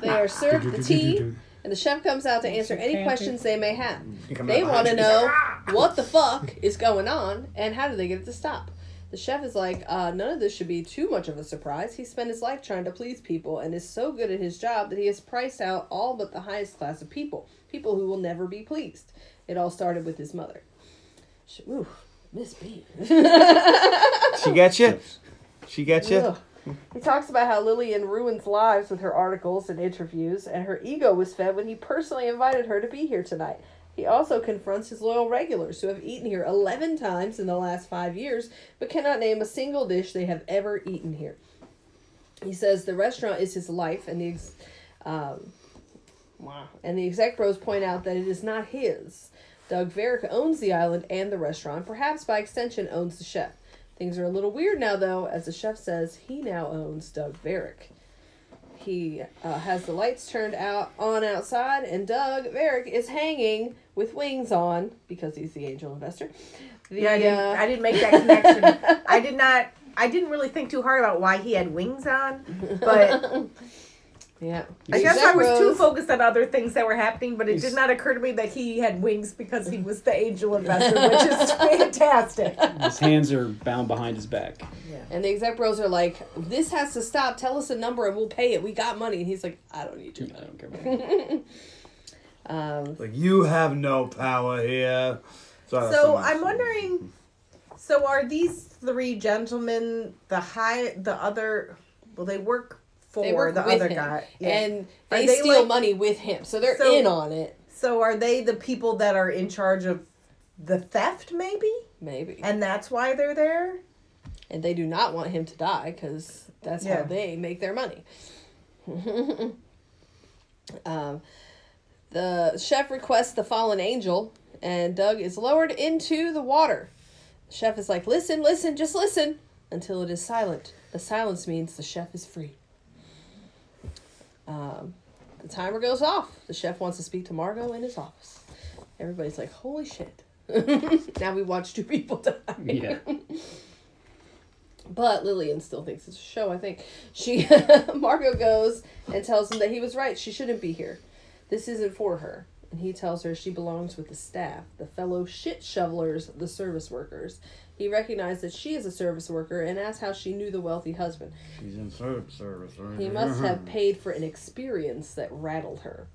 They are served the tea, and the chef comes out to answer any questions they may have. They want to know what the fuck is going on and how do they get it to stop. The chef is like, uh, none of this should be too much of a surprise. He spent his life trying to please people and is so good at his job that he has priced out all but the highest class of people, people who will never be pleased. It all started with his mother. Sh- Ooh, Miss B. [LAUGHS] She got you. She got you. Ugh. He talks about how Lillian ruins lives with her articles and interviews, and her ego was fed when he personally invited her to be here tonight. He also confronts his loyal regulars who have eaten here 11 times in the last five years, but cannot name a single dish they have ever eaten here. He says the restaurant is his life, and the um, wow, and the exec bros point out that it is not his. Doug Verick owns the island and the restaurant, perhaps by extension owns the chef. Things are a little weird now, though, as the chef says he now owns Doug Verick. He uh, has the lights turned out on outside, and Doug Verick is hanging with wings on because he's the angel investor. The, Yeah, I didn't, uh, I didn't make that connection. [LAUGHS] I did not. I didn't really think too hard about why he had wings on, but [LAUGHS] yeah. I guess I exec was too focused on other things that were happening. But it did not occur to me that he had wings because he [LAUGHS] was the angel investor, which is [LAUGHS] fantastic. His hands are bound behind his back. Yeah. And the exec bros are like, "This has to stop. Tell us a number and we'll pay it. We got money." And he's like, "I don't need your I don't care about that. [LAUGHS] Um, Like you have no power here. Sorry, So I'm else. wondering. So are these three gentlemen the high, the other? Well, they work for the other him, guy, Yeah. and they, they, steal like- money with him, so they're So- in on it. So are they the people that are in charge of the theft, maybe? Maybe. And that's why they're there? and they do not want him to die because that's Yeah. how they make their money. [LAUGHS] um, the chef requests the fallen angel, and Doug is lowered into the water. The chef is like, "Listen, listen, just listen," until it is silent. The silence means the chef is free. Um, the timer goes off. The chef wants to speak to Margot in his office. Everybody's like, "Holy shit!" [LAUGHS] now we watch two people die. Yeah. [LAUGHS] But Lillian still thinks it's a show, I think. She [LAUGHS] Margot goes and tells him that he was right. She shouldn't be here. This isn't for her. And he tells her she belongs with the staff, the fellow shit shovelers, the service workers. He recognized that she is a service worker and asks how she knew the wealthy husband. She's in service, service, right? He must have paid for an experience that rattled her.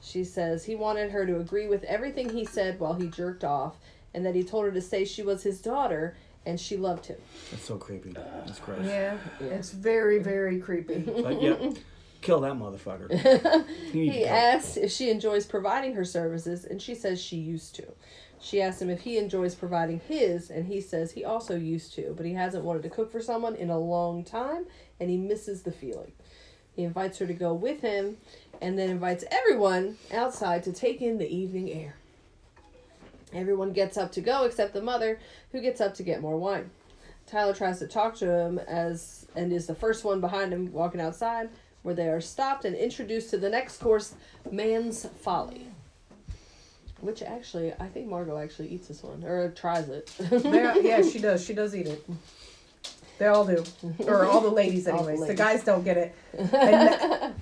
She says he wanted her to agree with everything he said while he jerked off, and that he told her to say she was his daughter and she loved him. That's so creepy. That's gross. Yeah, it's very, very creepy. But yeah, [LAUGHS] kill that motherfucker. [LAUGHS] You need to He asks if she enjoys providing her services, and she says she used to. She asks him if he enjoys providing his, and he says he also used to, but he hasn't wanted to cook for someone in a long time, and he misses the feeling. He invites her to go with him, and then invites everyone outside to take in the evening air. Everyone gets up to go except the mother, who gets up to get more wine. Tyler tries to talk to him as and is the first one behind him walking outside, where they are stopped and introduced to the next course, Man's Folly. Which actually, I think Margot actually eats this one or tries it. Yeah, she [LAUGHS] does. She does eat it. They all do, or all the ladies, All the anyways. the, guys don't get it. [LAUGHS]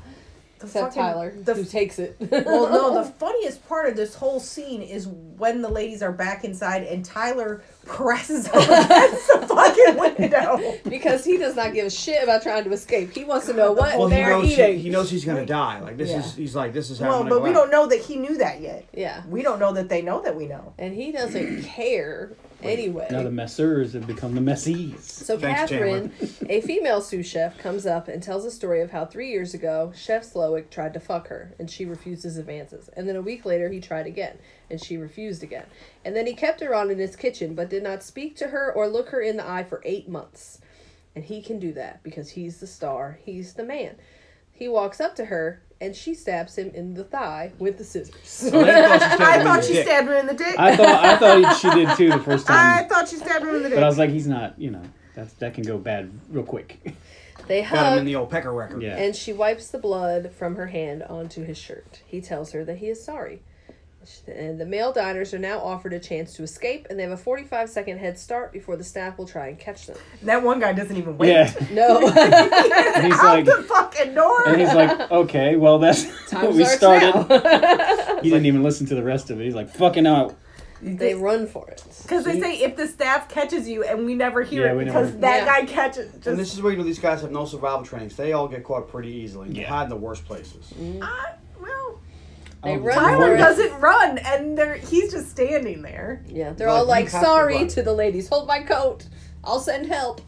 And that- the Except fucking- Tyler, the who takes it. well, no, the [LAUGHS] funniest part of this whole scene is when the ladies are back inside and Tyler [LAUGHS] presses up [LAUGHS] against the fucking window. because he does not give a shit about trying to escape. He wants to know what Well, he they're knows, he, eating. he knows he's gonna die. Like this Yeah. is, he's like, this is how Well, but gonna we go don't know that he knew that yet. yeah, We don't know that they know that we know. and he doesn't care anyway. Now the messers have become the messies. So Thanks, Catherine, a female sous chef, comes up and tells a story of how three years ago Chef Slowik tried to fuck her and she refused his advances. And then a week later he tried again and she refused again. And then he kept her on in his kitchen but did not speak to her or look her in the eye for eight months. And he can do that because he's the star, he's the man. He walks up to her and she stabs him in the thigh with the scissors. Oh, Elaine thought she [LAUGHS] stabbed I him thought she stabbed him in the dick. I thought I thought she did too the first [LAUGHS] time. I thought she stabbed him in the dick. but I was like, he's not. You know, that's that can go bad real quick. [LAUGHS] They Got him hug in the old pecker record. Yeah. and she wipes the blood from her hand onto his shirt. He tells her that he is sorry. And the male diners are now offered a chance to escape, and they have a 45 second head start before the staff will try and catch them. that one guy doesn't even wait. yeah, [LAUGHS] No, [LAUGHS] and he's Out like, the fucking door. and he's like, [LAUGHS] okay, well that's time we started. He didn't even listen to the rest of it. He's like, fucking out. they run for it. Because they say if the staff catches you and we never hear Yeah, it because never- that Yeah. guy catches. Just, And this is where you know these guys have no survival trainings. They all get caught pretty easily. and Yeah. hide in the worst places. I- well, They Oh, run Tyler doesn't run, and they're, he's just standing there. Yeah, they're Like, all like, have to sorry to the ladies. Hold my coat. I'll send help.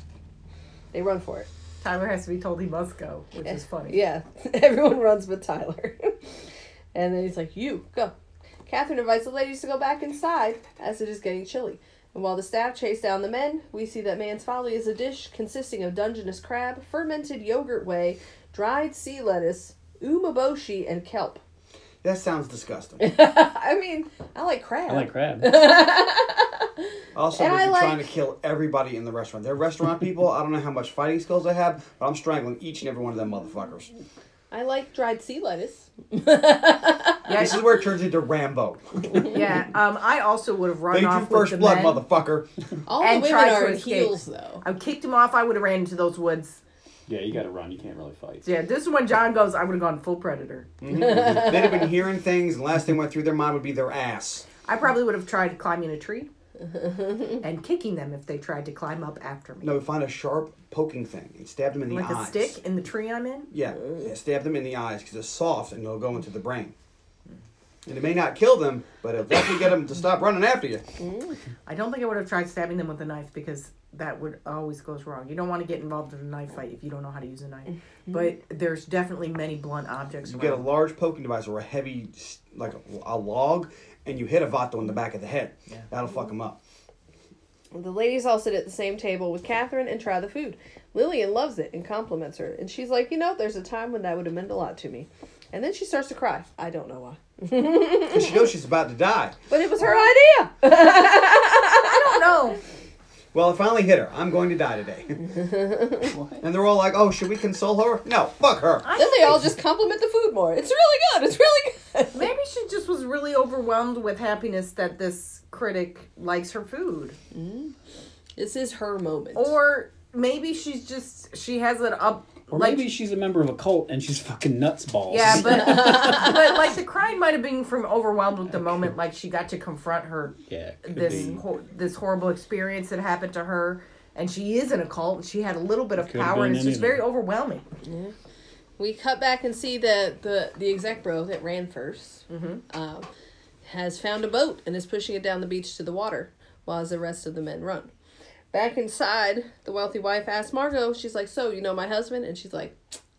They run for it. Tyler has to be told he must go, which is funny. Yeah, [LAUGHS] everyone runs but Tyler. [LAUGHS] and then he's like, You, go. Catherine invites the ladies to go back inside as it is getting chilly. And while the staff chase down the men, we see that Man's Folly is a dish consisting of Dungeness crab, fermented yogurt whey, dried sea lettuce, umeboshi, and kelp. That sounds disgusting. [LAUGHS] I mean, I like crab. I like crab. [LAUGHS] Also, And they're I like- trying to kill everybody in the restaurant. They're restaurant people. I don't know how much fighting skills I have, but I'm strangling each and every one of them motherfuckers. I like dried sea lettuce. [LAUGHS] Yeah, This is where it turns into Rambo. yeah. Um, I also would have run Thank you off first with the blood, men. motherfucker. All And the tried women to are in escape. heels, though. I kicked him off. I would have ran into those woods. Yeah, you got to run. You can't really fight. Yeah, this is when John goes. I would have gone full predator. Mm-hmm. [LAUGHS] They'd have been hearing things, and the last thing went through their mind would be their ass. I probably would have tried climbing a tree [LAUGHS] and kicking them if they tried to climb up after me. No, we find a sharp poking thing and stab them in the like eyes. a stick in the tree I'm in. Yeah, yeah, stab them in the eyes because it's soft and it'll go into the brain. And it may not kill them, but it'll definitely get them to stop running after you. I don't think I would have tried stabbing them with a knife because that would always goes wrong. You don't want to get involved in a knife fight if you don't know how to use a knife. Mm-hmm. But there's definitely many blunt objects. You get a around. large poking device or a heavy, s- like a, a log, and you hit a vato in the back of the head. Yeah. That'll fuck them up. The ladies all sit at the same table with Catherine and try the food. Lillian loves it and compliments her, and she's like, you know, there's a time when that would have meant a lot to me. And then she starts to cry. I don't know why. Because she knows she's about to die. But it was her idea. [LAUGHS] I don't know. Well, it finally hit her. I'm going to die today. and they're all like, oh, should we console her? No, fuck her. I then they all just compliment the food more. It's really good. It's really good. maybe she just was really overwhelmed with happiness that this critic likes her food. Mm-hmm. This is her moment. Or maybe she's just she has an up Or like maybe she's a member of a cult and she's fucking nuts balls. yeah, but [LAUGHS] [LAUGHS] but like the crying might have been from overwhelmed with the moment, like she got to confront her yeah, this be. hor- this horrible experience that happened to her, and she is in a cult. She had a little bit of Could power, and been it's just very overwhelming. Yeah. We cut back and see that the the exec bro that ran 1st Mm-hmm. um, has found a boat and is pushing it down the beach to the water, while the rest of the men run. Back inside, the wealthy wife asks Margot. She's like, "So you know my husband?" And she's like,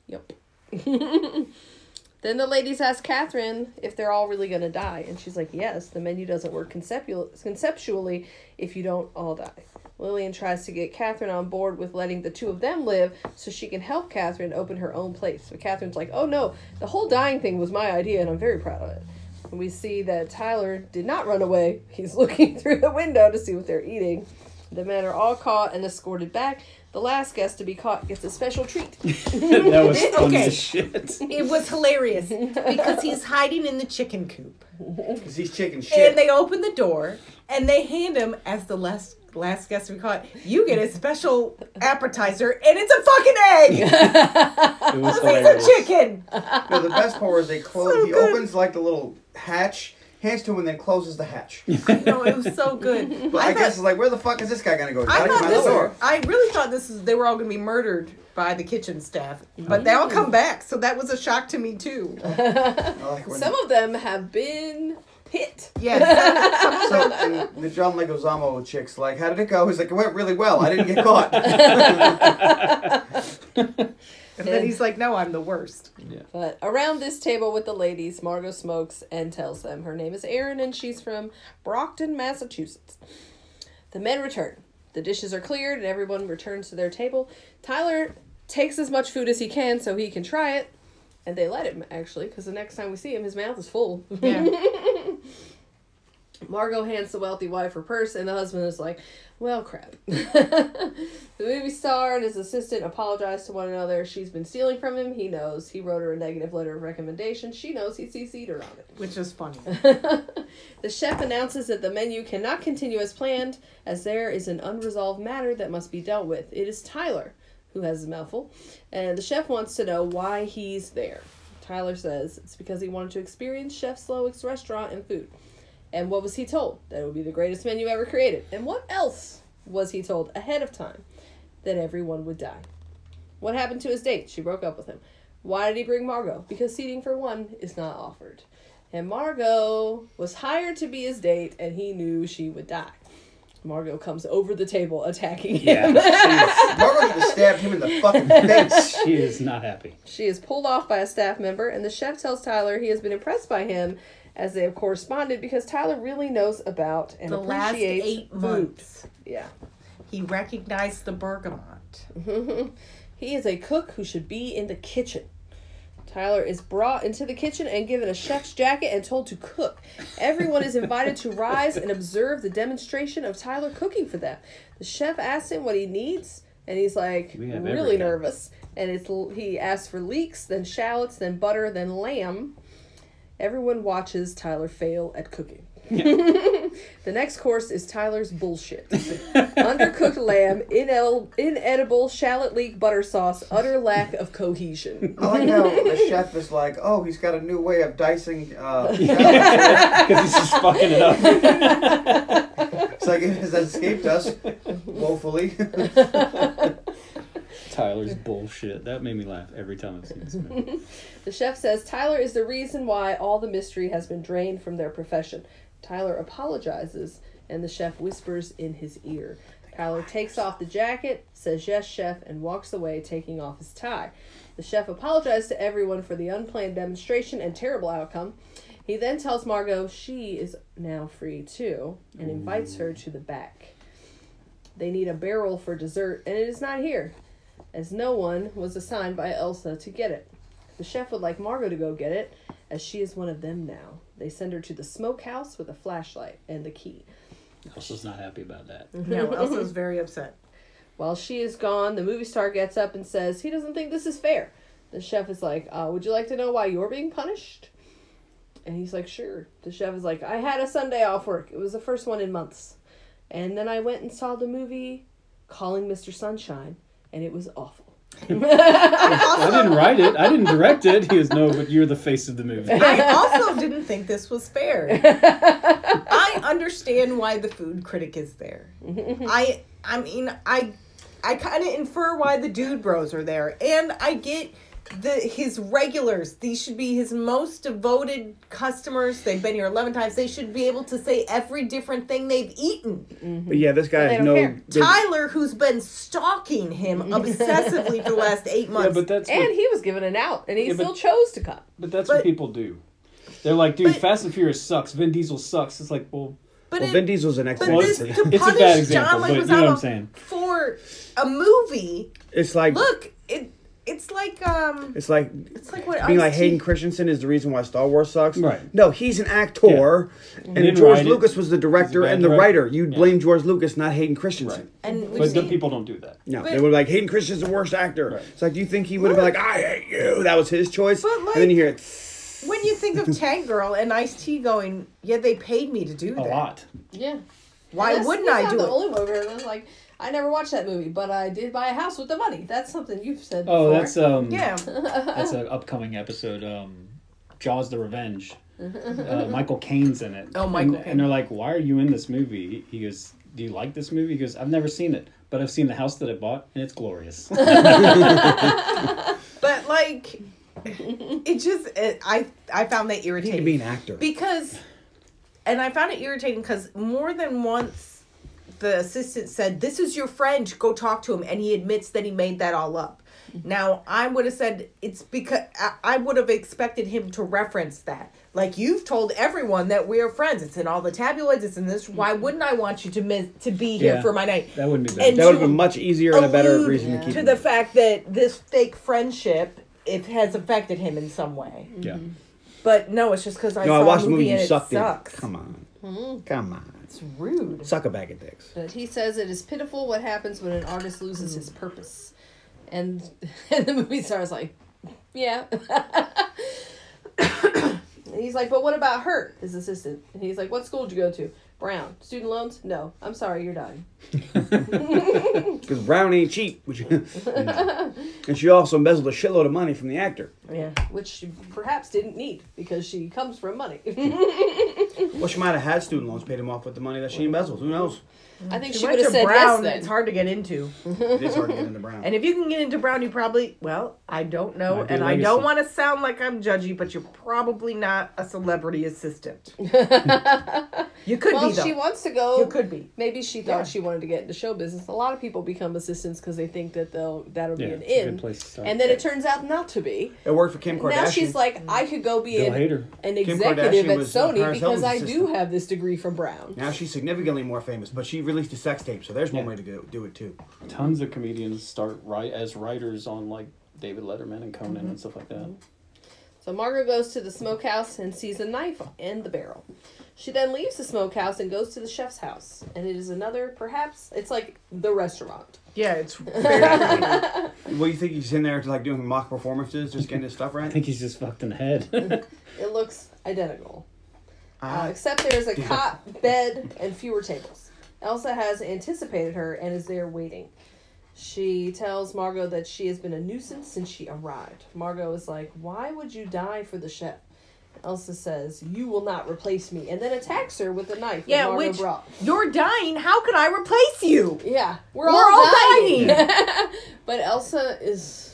"Yep." [LAUGHS] then the ladies ask Catherine if they're all really gonna die, and she's like, "Yes, the menu doesn't work conceptual- conceptually if you don't all die." Lillian tries to get Catherine on board with letting the two of them live so she can help Catherine open her own place. But Catherine's like, oh no, the whole dying thing was my idea and I'm very proud of it. And we see that Tyler did not run away. He's [LAUGHS] looking through the window to see what they're eating. The men are all caught and escorted back. The last guest to be caught gets a special treat. [LAUGHS] that was [LAUGHS] funny Okay. as shit. It was hilarious because he's [LAUGHS] hiding in the chicken coop, Because he's chicken shit. and they open the door and they hand him as the last last guest to be caught. You get a special appetizer, and it's a fucking egg. It was It's hilarious. a chicken. no, the best part was they close. So he good. opens like the little hatch, hands to him, and then closes the hatch. [LAUGHS] No, it was so good. [LAUGHS] But I, thought- guess it's like, where the fuck is this guy gonna go? I thought this. door. I really thought this is they were all going to be murdered by the kitchen staff, but they all come back, so that was a shock to me too. [LAUGHS] Like Some of them have been hit. Yeah, So and the John Leguizamo chick's like, how did it go? He's like, it went really well. I didn't get caught. And then he's like, "No, I'm the worst." But around this table with the ladies, Margot smokes and tells them her name is Erin and she's from Brockton, Massachusetts. The men return. The dishes are cleared and everyone returns to their table. Tyler takes as much food as he can so he can try it. And they let him, actually, because the next time we see him, his mouth is full. Yeah, [LAUGHS] Margot hands the wealthy wife her purse, and the husband is like, Well, crap. [LAUGHS] the movie star and his assistant apologize to one another. She's been stealing from him. He knows. He wrote her a negative letter of recommendation. She knows he CC'd her on it. which is funny. [LAUGHS] The chef announces that the menu cannot continue as planned, as there is an unresolved matter that must be dealt with. It is Tyler who has a mouthful, and the chef wants to know why he's there. Tyler says it's because he wanted to experience Chef Slowik's restaurant and food. And what was he told? That it would be the greatest menu ever created. And what else was he told ahead of time? That everyone would die. What happened to his date? She broke up with him. Why did he bring Margot? Because seating for one is not offered. And Margot was hired to be his date, and he knew she would die. Margot comes over the table attacking him. Yeah, [LAUGHS] Margot should have stabbed him in the fucking face. [LAUGHS] she is not happy. She is pulled off by a staff member, and the chef tells Tyler he has been impressed by him as they have corresponded because Tyler really knows about and The last appreciates eight food. months, Yeah. he recognized the bergamot. [LAUGHS] He is a cook who should be in the kitchen. Tyler is brought into the kitchen and given a chef's jacket and told to cook. Everyone is invited to [LAUGHS] rise and observe the demonstration of Tyler cooking for them. The chef asks him what he needs, and he's like really everything. nervous. And it's he asks for leeks, then shallots, then butter, then lamb. Everyone watches Tyler fail at cooking. [LAUGHS] the next course is Tyler's bullshit. Undercooked lamb, inel- inedible shallot leek butter sauce, utter lack of cohesion. I like how the chef is like, oh, he's got a new way of dicing. Uh. [LAUGHS] Because he's just fucking it up. it's like it has escaped us woefully. [LAUGHS] Tyler's [LAUGHS] bullshit. That made me laugh every time I've seen this movie. [LAUGHS] The chef says Tyler is the reason why all the mystery has been drained from their profession. Tyler apologizes, and the chef whispers in his ear. Tyler takes off the jacket, says yes, chef, and walks away, taking off his tie. The chef apologizes to everyone for the unplanned demonstration and terrible outcome. He then tells Margot she is now free too, and invites her to the back. They need a barrel for dessert, and it is not here, as no one was assigned by Elsa to get it. The chef would like Margot to go get it, as she is one of them now. They send her to the smokehouse with a flashlight and the key. Elsa's not happy about that. [LAUGHS] No, Elsa's very upset. While she is gone, the movie star gets up and says he doesn't think this is fair. The chef is like, uh, Would you like to know why you're being punished? And he's like, sure. The chef is like, I had a Sunday off work. It was the first one in months. And then I went and saw the movie Calling Mr. Sunshine, and it was awful. [LAUGHS] I didn't write it. I didn't direct it. He goes, no, but you're the face of the movie. I also didn't think this was fair. [LAUGHS] I understand why the food critic is there. [LAUGHS] I I mean I I kind of infer why the dude bros are there, and I get the his regulars. These should be his most devoted customers. They've been here eleven times. They should be able to say every different thing they've eaten. But yeah, this guy has no. Tyler, who's been stalking him [LAUGHS] obsessively for the last eight months Yeah, months. but that's And what, he was given an out, and he Yeah, but- still chose to come. but that's but- what people do. They're like, dude, But- Fast and Furious sucks. Vin Diesel sucks. It's like, well, but Well, it- Vin Diesel's an But excellent. Well, this example. to It's a bad example, John but you know what I'm saying. for a movie. It's like Look, it it's like um it's like it's like what being like Ice-T- Hayden Christensen is the reason why Star Wars sucks. Right. No, he's an actor, and didn't George write it. Lucas was the director bad and the director. writer. You'd Yeah. blame George Lucas, not Hayden Christensen. right. and we But the see- people don't do that. No, But- they were like Hayden Christensen's the worst actor. Right. It's like, do you think he would have been like, I hate you? That was his choice. But, and then you hear it. when you think of [LAUGHS] Tank Girl and Ice T going, yeah, they paid me to do A that. lot. Yeah. Why And wouldn't he's I not do the it? only one where it's like I never watched that movie, but I did buy a house with the money. That's something you've said. Oh, before. that's um, Yeah, that's an upcoming episode. Um, Jaws: The Revenge. [LAUGHS] Uh, Michael Caine's in it. Oh, Michael and, And they're like, "Why are you in this movie?" He goes, "Do you like this movie?" He goes, "I've never seen it, but I've seen the house that I bought, and it's glorious." [LAUGHS] but like, it just it, I I found that You need to irritating be an actor. because, and I found it irritating because more than once, the assistant said, "This is your friend. Go talk to him," and he admits that he made that all up. Mm-hmm. Now I would have said it's because I, I would have expected him to reference that. Like you've told everyone that we're friends. It's in all the tabloids. It's in this. Mm-hmm. Why wouldn't I want you to miss to be here Yeah. for my night? that wouldn't be bad. And that would have been much easier and a better reason yeah. to keep to him. the fact that this fake friendship it has affected him in some way. yeah. But no, it's just because I no, saw I watched a the movie. movie and You it sucked in. Come on, hmm. come on, It's rude. suck a bag of dicks. But he says it is pitiful what happens when an artist loses his mm. purpose. And, [LAUGHS] and the movie star's like, yeah. and [COUGHS] he's like, but what about her, his assistant? And he's like, what school did you go to? Brown. Student loans? No. I'm sorry, you're dying. [LAUGHS] [LAUGHS] Because Brown ain't cheap, which, and she also embezzled a shitload of money from the actor. Yeah. Which she perhaps didn't need because she comes from money. Well, she might have had student loans, paid him off with the money that she embezzled. Who knows? I think She, she, would have said Brown. yes then. It's hard to get into. It is hard to get into Brown. [LAUGHS] And if you can get into Brown, you probably well, I don't know, Might and I don't want to sound like I'm judgy, but you're probably not a celebrity assistant. [LAUGHS] you could well, be though. she wants to go. you could be. Maybe she thought Yeah. she wanted to get into show business. A lot of people become assistants because they think that they'll that'll Yeah, be an it's a good in, place to start. and then it turns out not to be. It worked for Kim Kardashian. Now she's like, mm. I could go be Bill an, an executive at Sony because Hilton's I do have this degree from Brown. now she's significantly more famous, but she released a sex tape, so there's one Yeah. way to go, do it too. Tons of comedians start right as writers on like David Letterman and Conan Mm-hmm. and stuff like that. So Margot goes to the smokehouse and sees a knife in the barrel. She then leaves the smokehouse and goes to the chef's house, and it is another, perhaps it's like the restaurant. Yeah, it's [LAUGHS] very creepy. What do you think he's in there to like doing mock performances, just getting his stuff right? I think he's just fucked in the head. [LAUGHS] It looks identical. Uh, Ah, except there's a cot, bed, and fewer tables. Elsa has anticipated her and is there waiting. She tells Margot that she has been a nuisance since she arrived. Margot is like, Why would you die for the chef? Elsa says, You will not replace me, and then attacks her with a knife Yeah, Margot which brought. you're dying. How could I replace you? Yeah, we're, We're all, all dying. [LAUGHS] but Elsa is.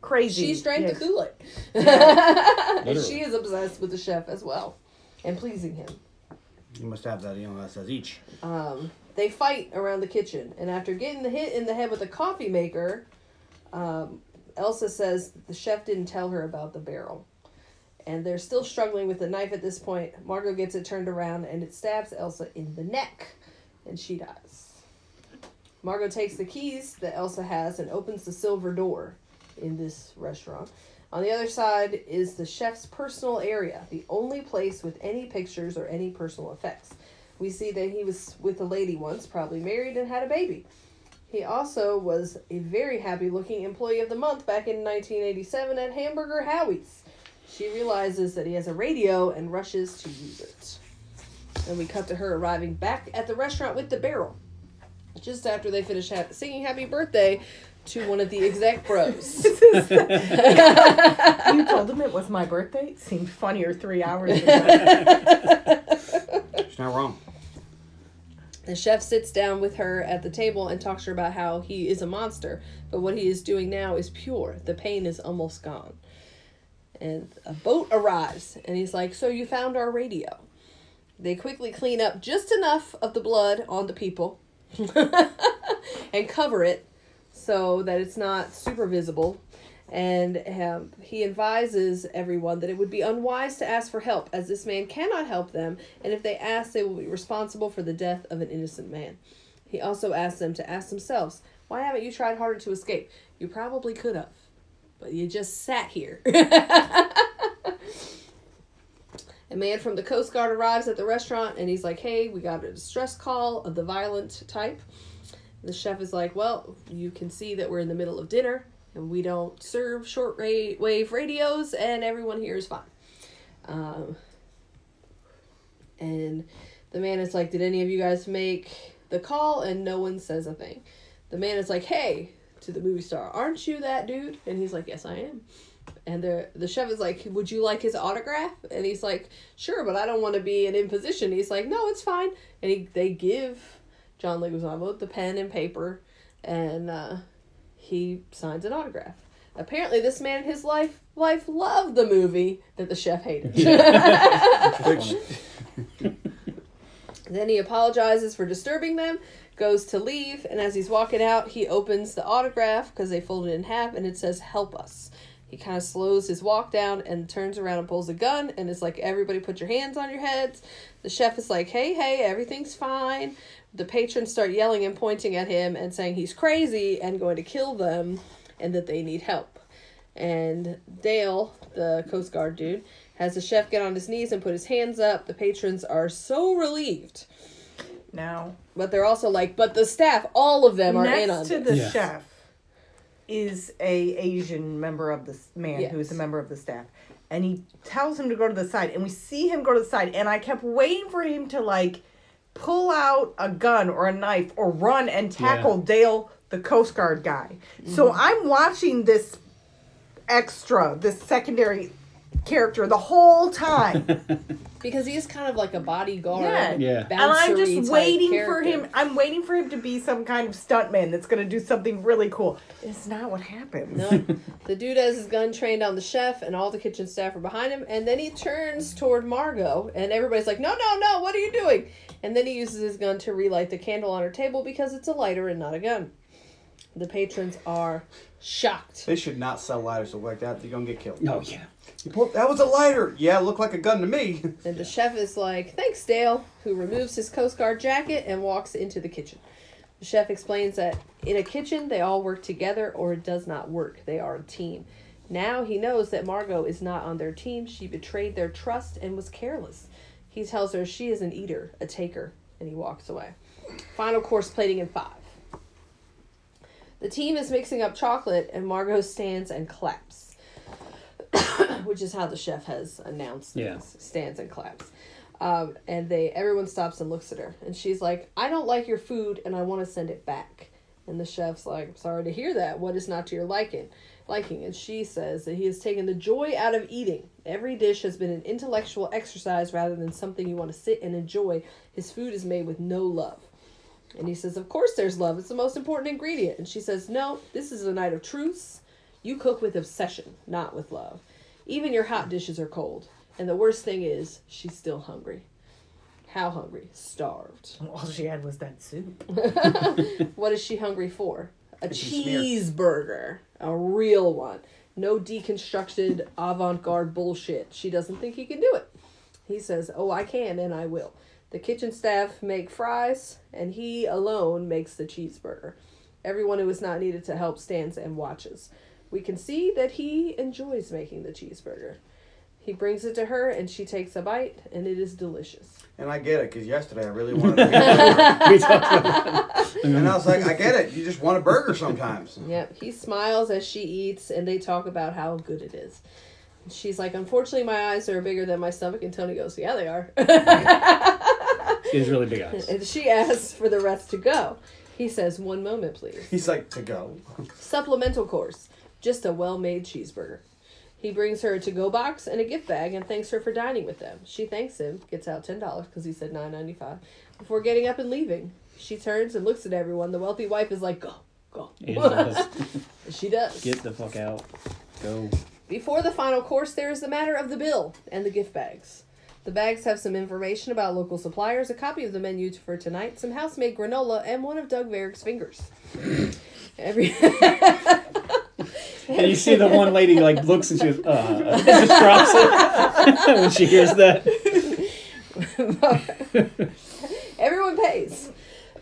Crazy. She's drank Yes. the Kool Aid. and she is obsessed with the chef as well and pleasing him. You must have that, you know, that says each. Um, they fight around the kitchen, and after getting the hit in the head with a coffee maker, um, Elsa says the chef didn't tell her about the barrel. And they're still struggling with the knife at this point. Margot gets it turned around and it stabs Elsa in the neck, and she dies. Margot takes the keys that Elsa has and opens the silver door in this restaurant. On the other side is the chef's personal area, the only place with any pictures or any personal effects. We see that he was with a lady once, probably married and had a baby. He also was a very happy looking employee of the month back in 1987 at Hamburger Howie's. She realizes that he has a radio and rushes to use it. And we cut to her arriving back at the restaurant with the barrel. Just after they finish ha- singing happy birthday to one of the exec bros. [LAUGHS] you [LAUGHS] told him it was my birthday. It seemed funnier three hours ago. [LAUGHS] She's not wrong. The chef sits down with her at the table and talks to her about how he is a monster, but what he is doing now is pure. The pain is almost gone. And a boat arrives, and he's like, So you found our radio. They quickly clean up just enough of the blood on the people and cover it so that it's not super visible. And um, he advises everyone that it would be unwise to ask for help, as this man cannot help them, and if they ask, they will be responsible for the death of an innocent man. He also asks them to ask themselves, Why haven't you tried harder to escape? You probably could have, but you just sat here. [LAUGHS] A man from the Coast Guard arrives at the restaurant and he's like, Hey, we got a distress call of the violent type. The chef is like, Well, you can see that we're in the middle of dinner and we don't serve short wave radios and everyone here is fine. Um, and the man is like, Did any of you guys make the call? And no one says a thing. The man is like, Hey, to the movie star, aren't you that dude? And he's like, Yes, I am. And the the chef is like, "Would you like his autograph?" And he's like, "Sure, but I don't want to be an imposition." He's like, "No, it's fine." And he they give John Leguizamo the pen and paper, and uh, he signs an autograph. Apparently, this man in his life life loved the movie that the chef hated. [LAUGHS] Which, [LAUGHS] Then he apologizes for disturbing them, goes to leave, and as he's walking out, he opens the autograph because they fold it in half and it says, Help us. He kind of slows his walk down and turns around and pulls a gun and it's like, Everybody put your hands on your heads. The chef is like, Hey, hey, everything's fine. The patrons start yelling and pointing at him and saying he's crazy and going to kill them and that they need help. And Dale, the Coast Guard dude, has the chef get on his knees and put his hands up. The patrons are so relieved. now, But they're also like, but the staff, all of them are in on next to this. the Yeah. chef is a Asian member of the s- man who is a member of the staff, and he tells him to go to the side, and we see him go to the side, and I kept waiting for him to like pull out a gun or a knife or run and tackle Dale, the Coast Guard guy. So Mm-hmm. I'm watching this extra, this secondary character the whole time. [LAUGHS] Because he's kind of like a bodyguard. Yeah. Yeah. and I'm just type waiting for him. I'm waiting for him to be some kind of stuntman that's going to do something really cool. It's not what happened. No, the dude has his gun trained on the chef, and all the kitchen staff are behind him. And then he turns toward Margot, and everybody's like, "No, no, no! What are you doing?" And then he uses his gun to relight the candle on her table because it's a lighter and not a gun. The patrons are shocked. they should not sell lighters that look like that. You're gonna get killed. Oh yeah. That was a lighter. Yeah, looked like a gun to me. [LAUGHS] And the chef is like, Thanks, Dale, who removes his Coast Guard jacket and walks into the kitchen. The chef explains that in a kitchen, they all work together or it does not work. They are a team. Now he knows that Margot is not on their team. She betrayed their trust and was careless. He tells her she is an eater, a taker, and he walks away. Final course plating in five. The team is mixing up chocolate, and Margot stands and claps, [COUGHS] which is how the chef has announced Yeah. this. Stands and claps. Um, and they everyone stops and looks at her, and she's like, "I don't like your food, and I want to send it back." And the chef's like, "I'm sorry to hear that. What is not to your liking?" Liking, and she says that he has taken the joy out of eating. Every dish has been an intellectual exercise rather than something you want to sit and enjoy. His food is made with no love. And he says, Of course there's love. It's the most important ingredient. And she says, No, this is a night of truce. You cook with obsession, not with love. Even your hot dishes are cold. And the worst thing is, she's still hungry. How hungry? Starved. [LAUGHS] All she had was that soup. [LAUGHS] What is she hungry for? A smeared. cheeseburger. A real one. No deconstructed avant garde bullshit. She doesn't think he can do it. He says, Oh, I can and I will. The kitchen staff make fries, and he alone makes the cheeseburger. Everyone who is not needed to help stands and watches. We can see that he enjoys making the cheeseburger. He brings it to her, and she takes a bite, and it is delicious. And I get it, because yesterday I really wanted a burger. We talked about that. And I was like, I get it. You just want a burger sometimes. Yep, he smiles as she eats, and they talk about how good it is. She's like, unfortunately, my eyes are bigger than my stomach. And Tony goes, yeah, they are. [LAUGHS] She has really big eyes. and she asks for the rest to go. He says, one moment, please. He's like to go. Supplemental course. Just a well made cheeseburger. He brings her a to go box and a gift bag and thanks her for dining with them. She thanks him, gets out $10 because he said nine ninety five before getting up and leaving. She turns and looks at everyone. The wealthy wife is like, go, go. [LAUGHS] She does. Get the fuck out. Go. Before the final course, there is the matter of the bill and the gift bags. The bags have some information about local suppliers, a copy of the menu for tonight, some house-made granola, and one of Doug Verick's fingers. Every [LAUGHS] [LAUGHS] [LAUGHS] And you see the one lady like looks and she goes, uh, just drops it when she hears that. [LAUGHS] everyone pays.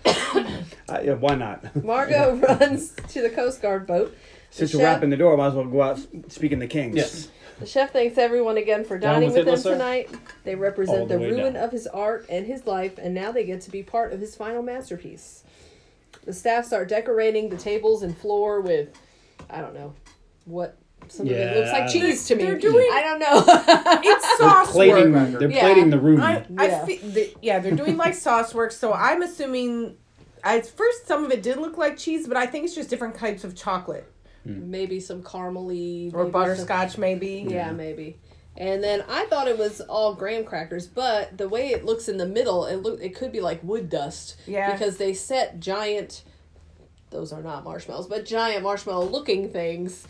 Uh, yeah, why not? Margot [LAUGHS] runs to the Coast Guard boat. Since The you're chef- wrapping the door, might as well go out speaking the kings. Yes. The chef thanks everyone again for dining with with him sir? tonight. They All represent the the, ruin down. of his art and his life, and now they get to be part of his final masterpiece. The staff start decorating the tables and floor with, I don't know, what some of it looks like I- cheese to me. They're doing- I don't know. [LAUGHS] It's sauce Plating, work. they're Yeah. plating the room. I, I Yeah. fe- the, yeah, they're doing like sauce work. So I'm assuming, at first, some of it did look like cheese, but I think it's just different types of chocolate hmm. maybe some caramely or maybe butterscotch, maybe. some- yeah, maybe. And then I thought it was all graham crackers, but the way it looks in the middle, it look it could be like wood dust. Yeah. Because they set giant those are not marshmallows, but giant marshmallow looking things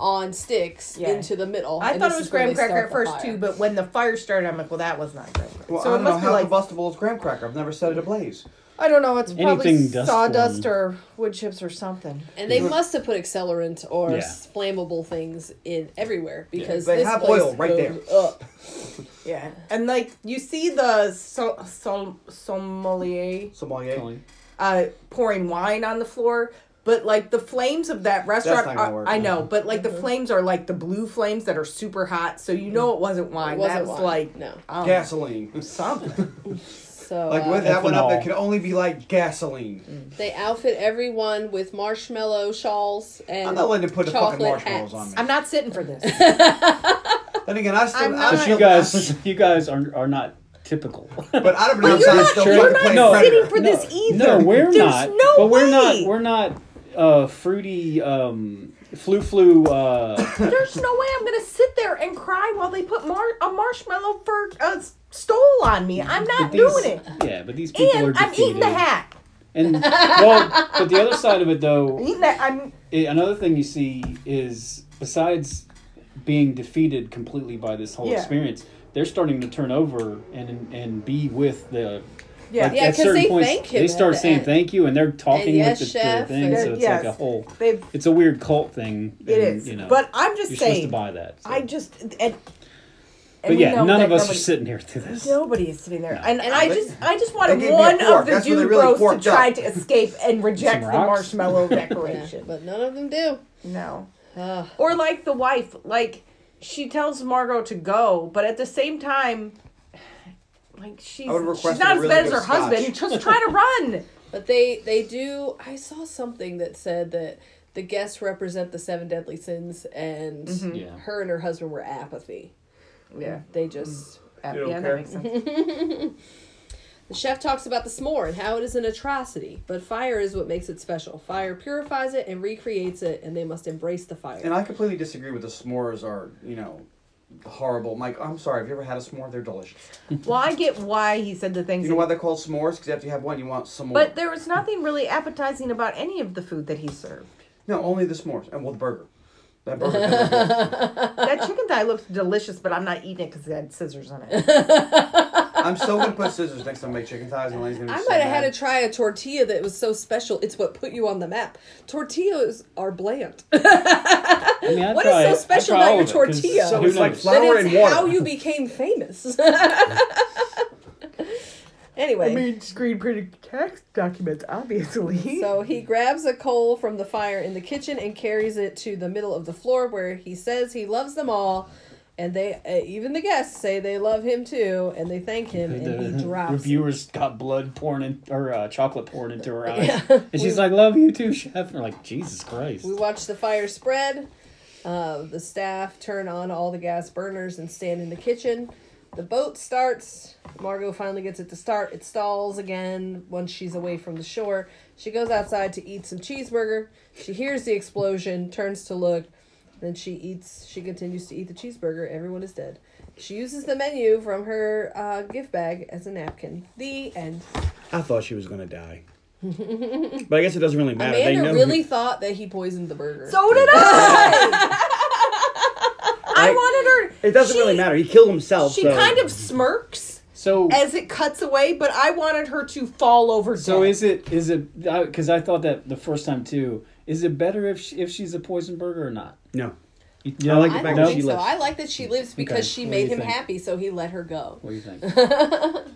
on sticks Yeah. into the middle. I thought it was graham cracker at first fire. too, but when the fire started, I'm like, well, that was not graham cracker. Well, so I it don't know must be how like combustible is graham cracker. I've never set it ablaze. I don't know. It's probably Anything dust sawdust or wood chips or something. And they must have put accelerant or Yeah. flammable things in everywhere because They this have place oil right there. Up. [LAUGHS] Yeah, and like you see the so, so, sommelier Sommelier. uh, pouring wine on the floor, but like the flames of that restaurant, not gonna are, work. I know, but like the flames are like the blue flames that are super hot, so you know it wasn't wine. It wasn't that was wine. like no. um, Gasoline. [LAUGHS] something. [LAUGHS] So Like uh, with that one up, it could only be like gasoline. They outfit everyone with marshmallow shawls and I'm not letting them put the fucking chocolate marshmallows hats. on me. I'm not sitting for this. [LAUGHS] Then again, I still. I'm not- But you guys, you guys are are not typical. But I don't But know. you're I'm not- you're not No. Predator. sitting for this either. No, we're There's not. no but we're not. We're not. Uh, fruity. Um, flu flu. Uh, [LAUGHS] There's no way I'm gonna sit there and cry while they put mar- a marshmallow for a stole on me. I'm not these- doing it. Yeah, but these people are And I'm eating the hat. And [LAUGHS] well, but the other side of it though, I'm [LAUGHS] eating that. I'm i another thing you see is besides being defeated completely by this whole Yeah. experience, they're starting to turn over and and be with the. Yeah. like, Yeah, at 'cause certain they points, thank him They start the saying end. thank you, and they're talking yes, with the, chef, the thing. So it's Yes. like a whole. They've It's a weird cult thing. it and, is, You know, but I'm just you're supposed to buy that. so. I just and. and But yeah, none of us are sitting here through this. Nobody is sitting there, No. and, And I just, I just they wanted gave me a one of the That's where dude really bros to try to escape and reject the rocks? marshmallow [LAUGHS] Yeah, decoration. but none of them do. No, Ugh. or like the wife, like she tells Margot to go, but at the same time, like she's I would've she's not a as really bad as good her husband. scotch. Just try to run. [LAUGHS] But they they do. I saw something that said that the guests represent the seven deadly sins, and Mm-hmm. Yeah. her and her husband were apathy. Yeah, They just. yeah, don't that makes sense. [LAUGHS] The chef talks about the s'more and how it is an atrocity, but fire is what makes it special. Fire purifies it and recreates it, and they must embrace the fire. And I completely disagree with the s'mores are, you know, horrible. Mike, I'm sorry. Have you ever had a s'more? They're delicious. [LAUGHS] Well, I get why he said the things. You know why they're called s'mores? Because after you have one, you want some more. but there was nothing really appetizing about any of the food that he served. no, only the s'mores and with burger. That burger. [LAUGHS] That chicken thigh looks delicious, but I'm not eating it because it had scissors on it. [LAUGHS] I'm still gonna put scissors next time I make chicken thighs, and Elaine's gonna be I so might have had mad. to try a tortilla that was so special. It's what put you on the map. Tortillas are bland. [LAUGHS] I mean, I'd What is try- so special about your of it, 'cause tortilla? So it's like knows? flour That and is water. how you became famous. [LAUGHS] anyway, I mean, screen printed tax documents, obviously. so he grabs a coal from the fire in the kitchen and carries it to the middle of the floor where he says he loves them all. And they, uh, even the guests, say they love him too, and they thank him, and he the [LAUGHS] drops. reviewers got blood pouring in or uh, chocolate pouring into her eyes, Yeah. and [LAUGHS] she's like, "Love you too, chef." And we're like, "Jesus Christ!" We watch the fire spread. Uh, the staff turn on all the gas burners and stand in the kitchen. The boat starts. Margot finally gets it to start. It stalls again once she's away from the shore. She goes outside to eat some cheeseburger. She hears the explosion, turns to look. Then she eats. She continues to eat the cheeseburger. Everyone is dead. She uses the menu from her uh, gift bag as a napkin. The end. I thought she was gonna die, [LAUGHS] but I guess it doesn't really matter. they Amanda know really who- thought that he poisoned the burger. So did I. [LAUGHS] I Like, wanted her. It doesn't she- really matter. He killed himself. She so. kind of smirks So as it cuts away, but I wanted her to fall over. so dead. is it is it because I, thought that the first time too. Is it better if she, if she's a poison burger or not? No. You, I like the I fact don't that think she so. lives. I like that she lives because Okay, she what made him think? happy, so he let her go. What do you think? [LAUGHS]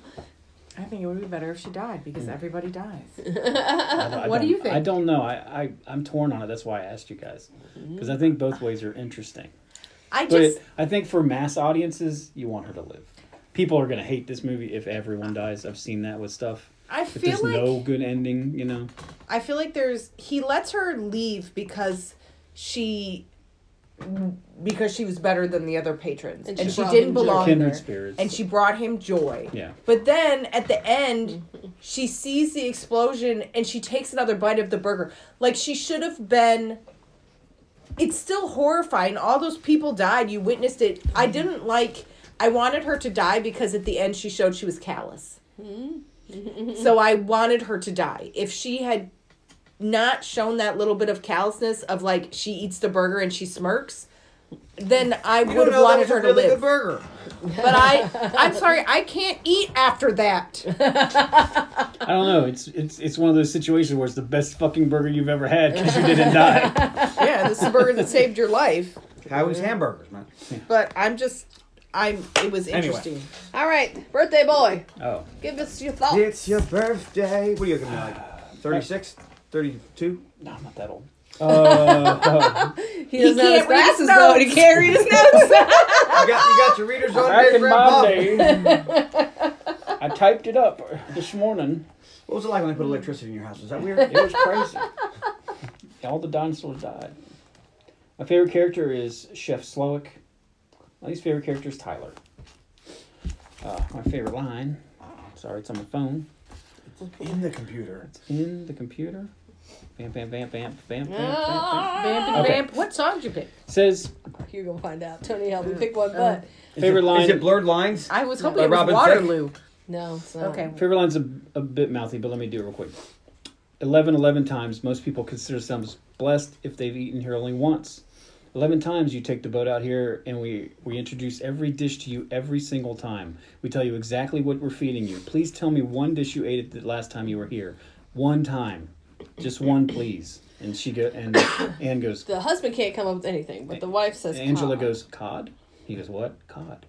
I think it would be better if she died because Hmm. everybody dies. I, [LAUGHS] I What do you think? I don't know. I, I I'm torn on it. That's why I asked you guys because I think both ways are interesting. I But just it, I think for mass audiences, you want her to live. People are gonna hate this movie if everyone dies. I've seen that with stuff. I feel there's like no good ending, you know. I feel like there's he lets her leave because she because she was better than the other patrons And and, she she, didn't belong Kindred there spirits. and she brought him joy. Yeah. But then at the end, [LAUGHS] she sees the explosion and she takes another bite of the burger. Like she should have been. It's still horrifying. All those people died. You witnessed it. I mm-hmm. didn't like. I wanted her to die because at the end she showed she was callous. Mm-hmm. [LAUGHS] so I wanted her to die. If she had not shown that little bit of callousness of like she eats the burger and she smirks, then I You would don't have know that wanted a her to really live. good burger. But I, I'm sorry, I can't eat after that. I don't know. It's it's it's one of those situations where it's the best fucking burger you've ever had because you didn't die. [LAUGHS] Yeah, this is the burger that saved your life. Howie's hamburgers, man. But I'm just, I'm. It was Anyway. interesting. All right, birthday boy, Oh, give us your thoughts. It's your birthday. What are you gonna be like? 36? 32? no, I'm not that old. Uh, [LAUGHS] [LAUGHS] he doesn't have his can't read his glasses though, and he can't read his notes. You got, you got your readers on back there, in my day, [LAUGHS] I typed it up this morning. What was it like when they put electricity in your house? Was that weird? It was crazy. All the dinosaurs died. My favorite character is Chef Slowik. My least favorite character is Tyler. Uh, my favorite line. Sorry, it's on my phone. It's in the computer. It's in the computer. Bam, bam, bam, bam, bam, bam, bam, bam. Ah. Vamp and Okay. vamp. What song did you pick? Says You're gonna find out. Tony, help me pick one, but Is Favorite it, line- Is it blurred lines? I was No. hoping it By was Robin Waterloo. no, it's not. Okay. favorite line's a, a bit mouthy, but let me do it real quick. 11, 11 times. Most people consider themselves blessed if they've eaten here only once. 11 times you take the boat out here and we, we introduce every dish to you every single time. We tell you exactly what we're feeding you. Please tell me one dish you ate at the last time you were here. One time. Just one, please. And she go and Anne goes, The husband can't come up with anything, but the wife says. Angela "Cod." goes, cod? He goes, what? Cod.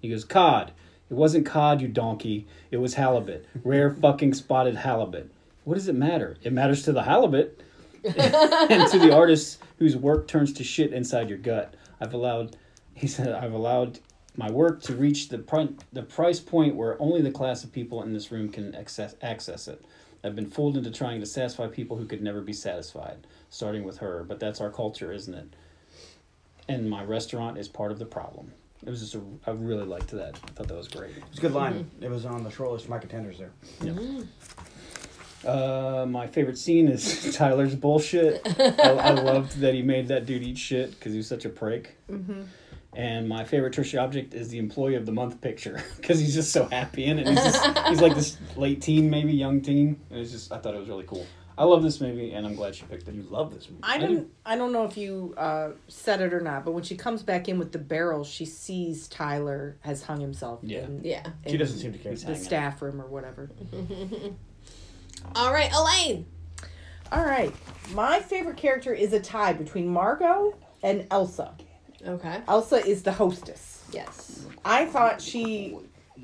He goes, cod. It wasn't cod, you donkey. It was halibut. Rare fucking spotted halibut. What does it matter? It matters to the halibut [LAUGHS] and to the artist whose work turns to shit inside your gut. I've allowed, he said, I've allowed my work to reach the, pri- the price point where only the class of people in this room can access, access it. I've been fooled into trying to satisfy people who could never be satisfied, starting with her. But that's our culture, isn't it? and my restaurant is part of the problem. It was just a, I really liked that. I thought that was great. It was a good line. It was on the short list of my contenders there. Yeah. Uh, my favorite scene is [LAUGHS] Tyler's bullshit. I, I loved that he made that dude eat shit because he was such a prick. Mm-hmm. And my favorite tertiary object is the employee of the month picture [LAUGHS] because he's just so happy in it. He's, just, he's like this [LAUGHS] late teen, maybe young teen, and it's just I thought it was really cool. I love this movie, and I'm glad she picked it. You love this movie. I I don't. do. I don't know if you uh, said it or not, but when she comes back in with the barrel, she sees Tyler has hung himself. Yeah. in, Yeah. She doesn't seem to care. The hanging. staff room or whatever. [LAUGHS] All right, Elaine. All right, my favorite character is a tie between Margot and Elsa. Okay. Elsa is the hostess. Yes. I thought she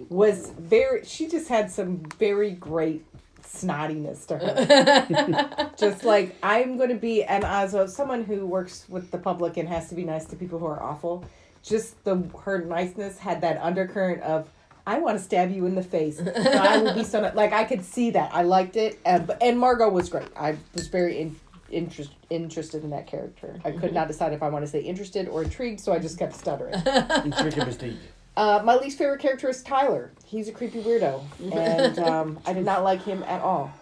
was very. She just had some very great snottiness to her. [LAUGHS] just like I'm going to be, and as someone who works with the public and has to be nice to people who are awful, just the her niceness had that undercurrent of. I want to stab you in the face. So I will be so like I could see that. I liked it, and and Margot was great. I was very in, interest interested in that character. I could not decide if I want to say interested or intrigued, so I just kept stuttering. [LAUGHS] Intriguing mystique. Uh, my least favorite character is Tyler. He's a creepy weirdo, and [LAUGHS] um, I did not like him at all.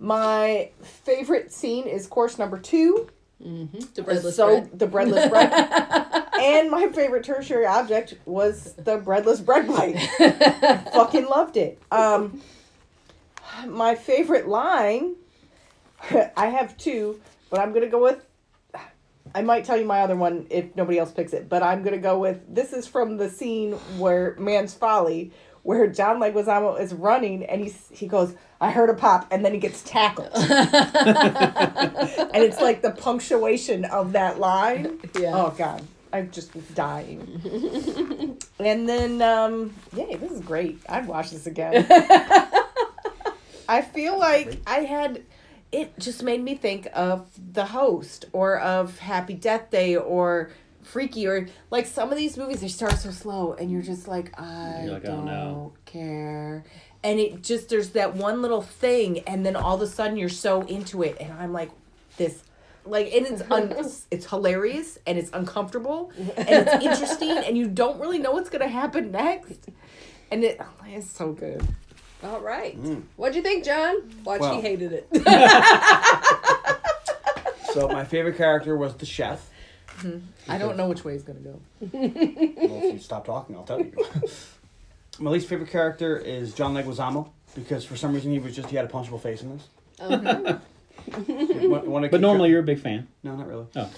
My favorite scene is course number two. The breadless so bread. the breadless bread. [LAUGHS] and my favorite tertiary object was the breadless bread plate. Fucking loved it. Um, my favorite line, [LAUGHS] I have two, but I'm gonna go with. I might tell you my other one if nobody else picks it, but I'm gonna go with this is from the scene where Man's Folly, where John Leguizamo is running and he's he goes, I heard a pop, and then he gets tackled. [LAUGHS] and it's like the punctuation of that line. Yeah. Oh god. I'm just dying. and then um yay, this is great. I'd watch this again. [LAUGHS] I feel like I had it just made me think of the host or of Happy Death Day or Freaky or like some of these movies they start so slow and you're just like I like, oh, don't no. care. And it just there's that one little thing and then all of a sudden you're so into it and I'm like this like and it's un- [LAUGHS] it's hilarious and it's uncomfortable and it's [LAUGHS] interesting and you don't really know what's gonna happen next and it oh, it's so good All right. Mm. What'd you think, John? Watch, Well- he hated it. [LAUGHS] So my favorite character was the chef. Mm-hmm. i don't know which way he's gonna go Well, if you stop talking, I'll tell you. [LAUGHS] my least favorite character is John Leguizamo because for some reason he was just he had a punchable face in this. One- one of But the- normally you're a big fan. no, not really. Oh.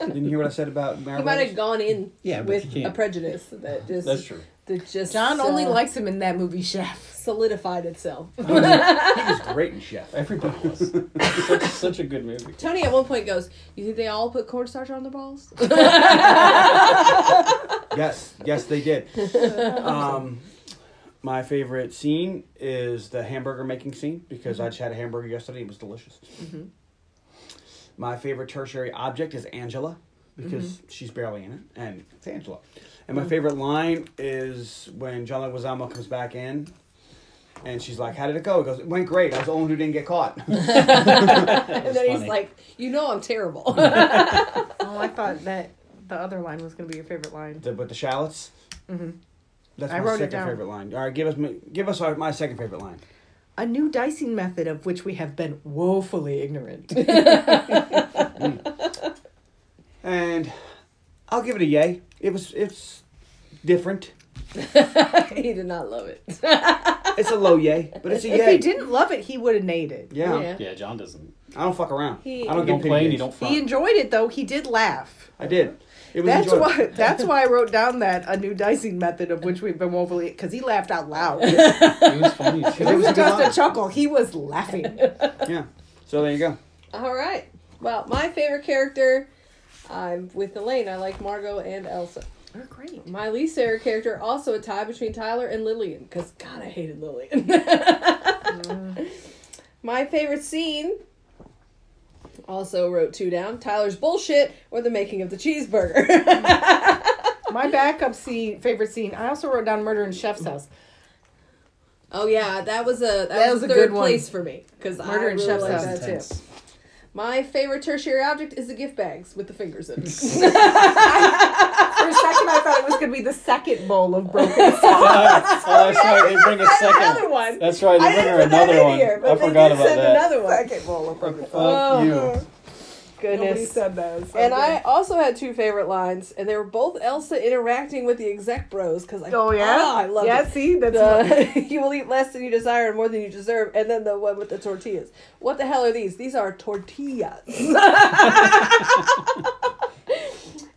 Didn't you hear what I said about he Maribel? might have gone in Yeah, with a prejudice that just That's true. That just john only uh, likes him in that movie chef solidified itself. he [LAUGHS] was great in Chef. Everybody was. [LAUGHS] such, such a good movie. Tony at one point goes, "You think they all put cornstarch on their balls?" [LAUGHS] Yes, yes, they did. Um, my favorite scene is the hamburger making scene because I just had a hamburger yesterday. It was delicious. My favorite tertiary object is Angela because she's barely in it, and it's Angela. And my favorite line is when John Leguizamo comes back in. And she's like, "How did it go?" He goes, "It went great. I was the only one who didn't get caught." [LAUGHS] and then he's like, "You know I'm terrible." [LAUGHS] oh i thought that the other line was gonna be your favorite line the, with the shallots. Mhm. That's I my wrote it second down. favorite line. All right, give us my, give us our, my second favorite line. a new dicing method of which we have been woefully ignorant [LAUGHS] And I'll give it a yay. It was it's different. [LAUGHS] he did not love it. It's a low yay, but it's a yay. if yay. he didn't love it he would have named it yeah. Yeah. Yeah, John doesn't. I don't fuck around. He- I don't You get don't play and you don't front. he enjoyed it though he did laugh I did. It was that's enjoyable. why [LAUGHS] that's why I wrote down that a new dicing method of which we've been woefully because he laughed out loud. it It [LAUGHS] was funny. It was was a just a chuckle. He was laughing. Yeah. So there you go. All right. Well, my favorite character, I'm with Elaine. I like Margot and Elsa. They're great. My least favorite character, also a tie between Tyler and Lillian, because God, I hated Lillian. [LAUGHS] Mm. My favorite scene, also wrote two down Tyler's bullshit or the making of the cheeseburger. [LAUGHS] My backup scene, favorite scene. I also wrote down Murder in Chef's House. oh, yeah, that was a that, That was, was a a third good one. place for me. Because I Murder in really Chef's like House. that too. Intense. My favorite tertiary object is the gift bags with the fingers in it. [LAUGHS] For a second, I thought it was going to be the second bowl of broken [LAUGHS] sauce. oh, that's right. They bring a second. another one. That's right. They bring her another one. here, I forgot about that. another one. second bowl of broken sauce. Fuck you. Oh. Nobody Goodness. said that. so And good. I also had two favorite lines, and they were both Elsa interacting with the exec bros because I Oh yeah, ah, I love yeah. it. See, that's The, [LAUGHS] you will eat less than you desire and more than you deserve, and then the one with the tortillas. What the hell are these? These are tortillas. [LAUGHS] [LAUGHS]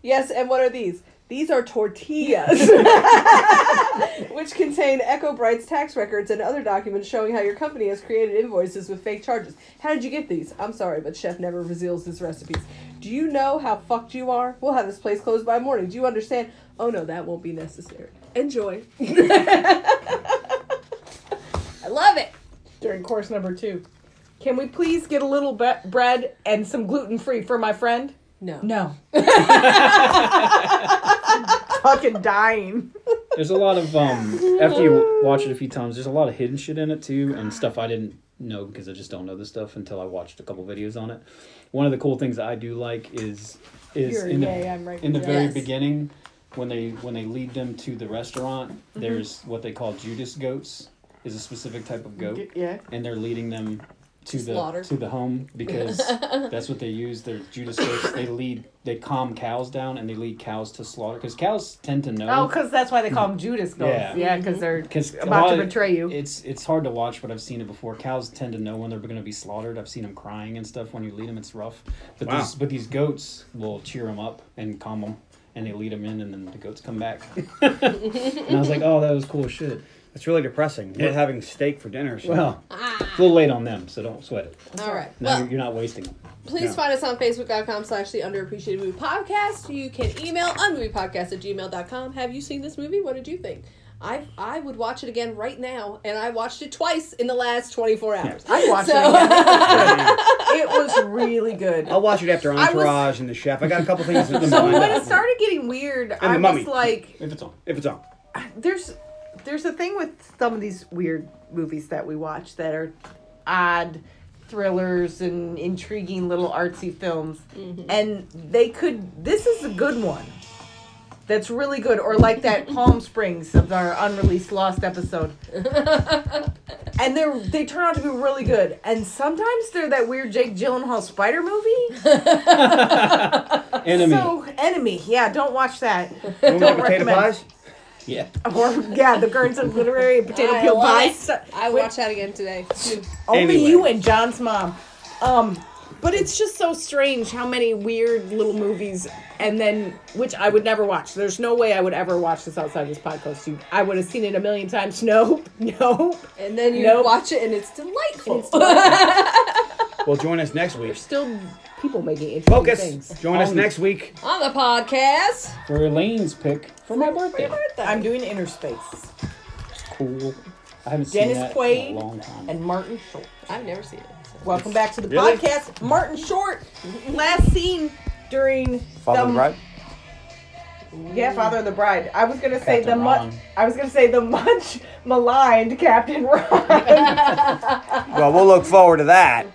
yes, and what are these? These are tortillas, [LAUGHS] which contain Echo Bright's tax records and other documents showing how your company has created invoices with fake charges. How did you get these? I'm sorry, but Chef never reveals his recipes. Do you know how fucked you are? We'll have this place closed by morning. Do you understand? Oh no, that won't be necessary. Enjoy. [LAUGHS] I love it. during course number two. Can we please get a little be- bread and some gluten free for my friend? No. No. [LAUGHS] Fucking dying. [LAUGHS] There's a lot of um after you watch it a few times, there's a lot of hidden shit in it too, and stuff I didn't know because I just don't know this stuff until I watched a couple videos on it. One of the cool things I do like is is You're in the, yay, right in the very Yes. beginning when they when they lead them to the restaurant. Mm-hmm. There's what they call Judas goats. Is a specific type of goat, Yeah. and they're leading them to the Slaughter. to the home [LAUGHS] because that's what they use. They're Judas goats. They lead they calm cows down and they lead cows to slaughter because cows tend to know. Oh, because that's why they call them Judas goats. Yeah. Yeah, because mm-hmm. they're Because about to betray you. It's it's hard to watch, but I've seen it before. Cows tend to know when they're going to be slaughtered. I've seen them crying and stuff when you lead them. It's rough, but Wow. these but these goats will cheer them up and calm them, and they lead them in, and then the goats come back. [LAUGHS] and I was like, oh, that was cool shit. It's really depressing. We're having steak for dinner. So. Well, Ah. it's a little late on them, so don't sweat it. All right. No, Well, you're, you're not wasting them. Please Yeah. find us on Facebook.com slash the underappreciated movie podcast. You can email unmoviepodcast at gmail.com. Have you seen this movie? What did you think? I I would watch it again right now, and I watched it twice in the last 24 hours. I watched So- it. Again. [LAUGHS] it was really good. I'll watch it after I was- Entourage and The Chef. I got a couple things in So mind. when it started getting weird, I The was Mummy. like, If it's on. if it's on. there's there's a thing with some of these weird movies that we watch that are odd thrillers and intriguing little artsy films. Mm-hmm. And they could this is a good one that's really good or like that [LAUGHS] palm springs of our unreleased lost episode. [LAUGHS] And they're they turn out to be really good. And sometimes they're that weird jake gyllenhaal spider movie. [LAUGHS] Enemy. so enemy. Yeah don't watch that. Don't Don't potato recommend. pies? Yeah. or yeah the Gardens of literary potato I peel pie it. stu- I watched that again today. Only Anyway. you and John's mom. Um, but it's just so strange how many weird little movies, and then which I would never watch. There's no way I would ever watch this outside this podcast. You, I would have seen it a million times. [LAUGHS] Nope, nope. And then you Nope. watch it, and it's delightful. It's delightful. [LAUGHS] Well, join us next week. There's still people making interesting Focus. things. Join us next week. On the podcast. For Elaine's pick for my birthday. I'm doing Innerspace Cool. I haven't Dennis seen that Quaid in a long time. and Martin Short. I've never seen it. so. Welcome back to the Really? podcast. Martin Short, last seen during Father the- the Bride? Yeah, Father of the Bride. I was gonna say Captain the Ron. much. I was gonna say the much maligned Captain Ron. [LAUGHS] Well, we'll look forward to that.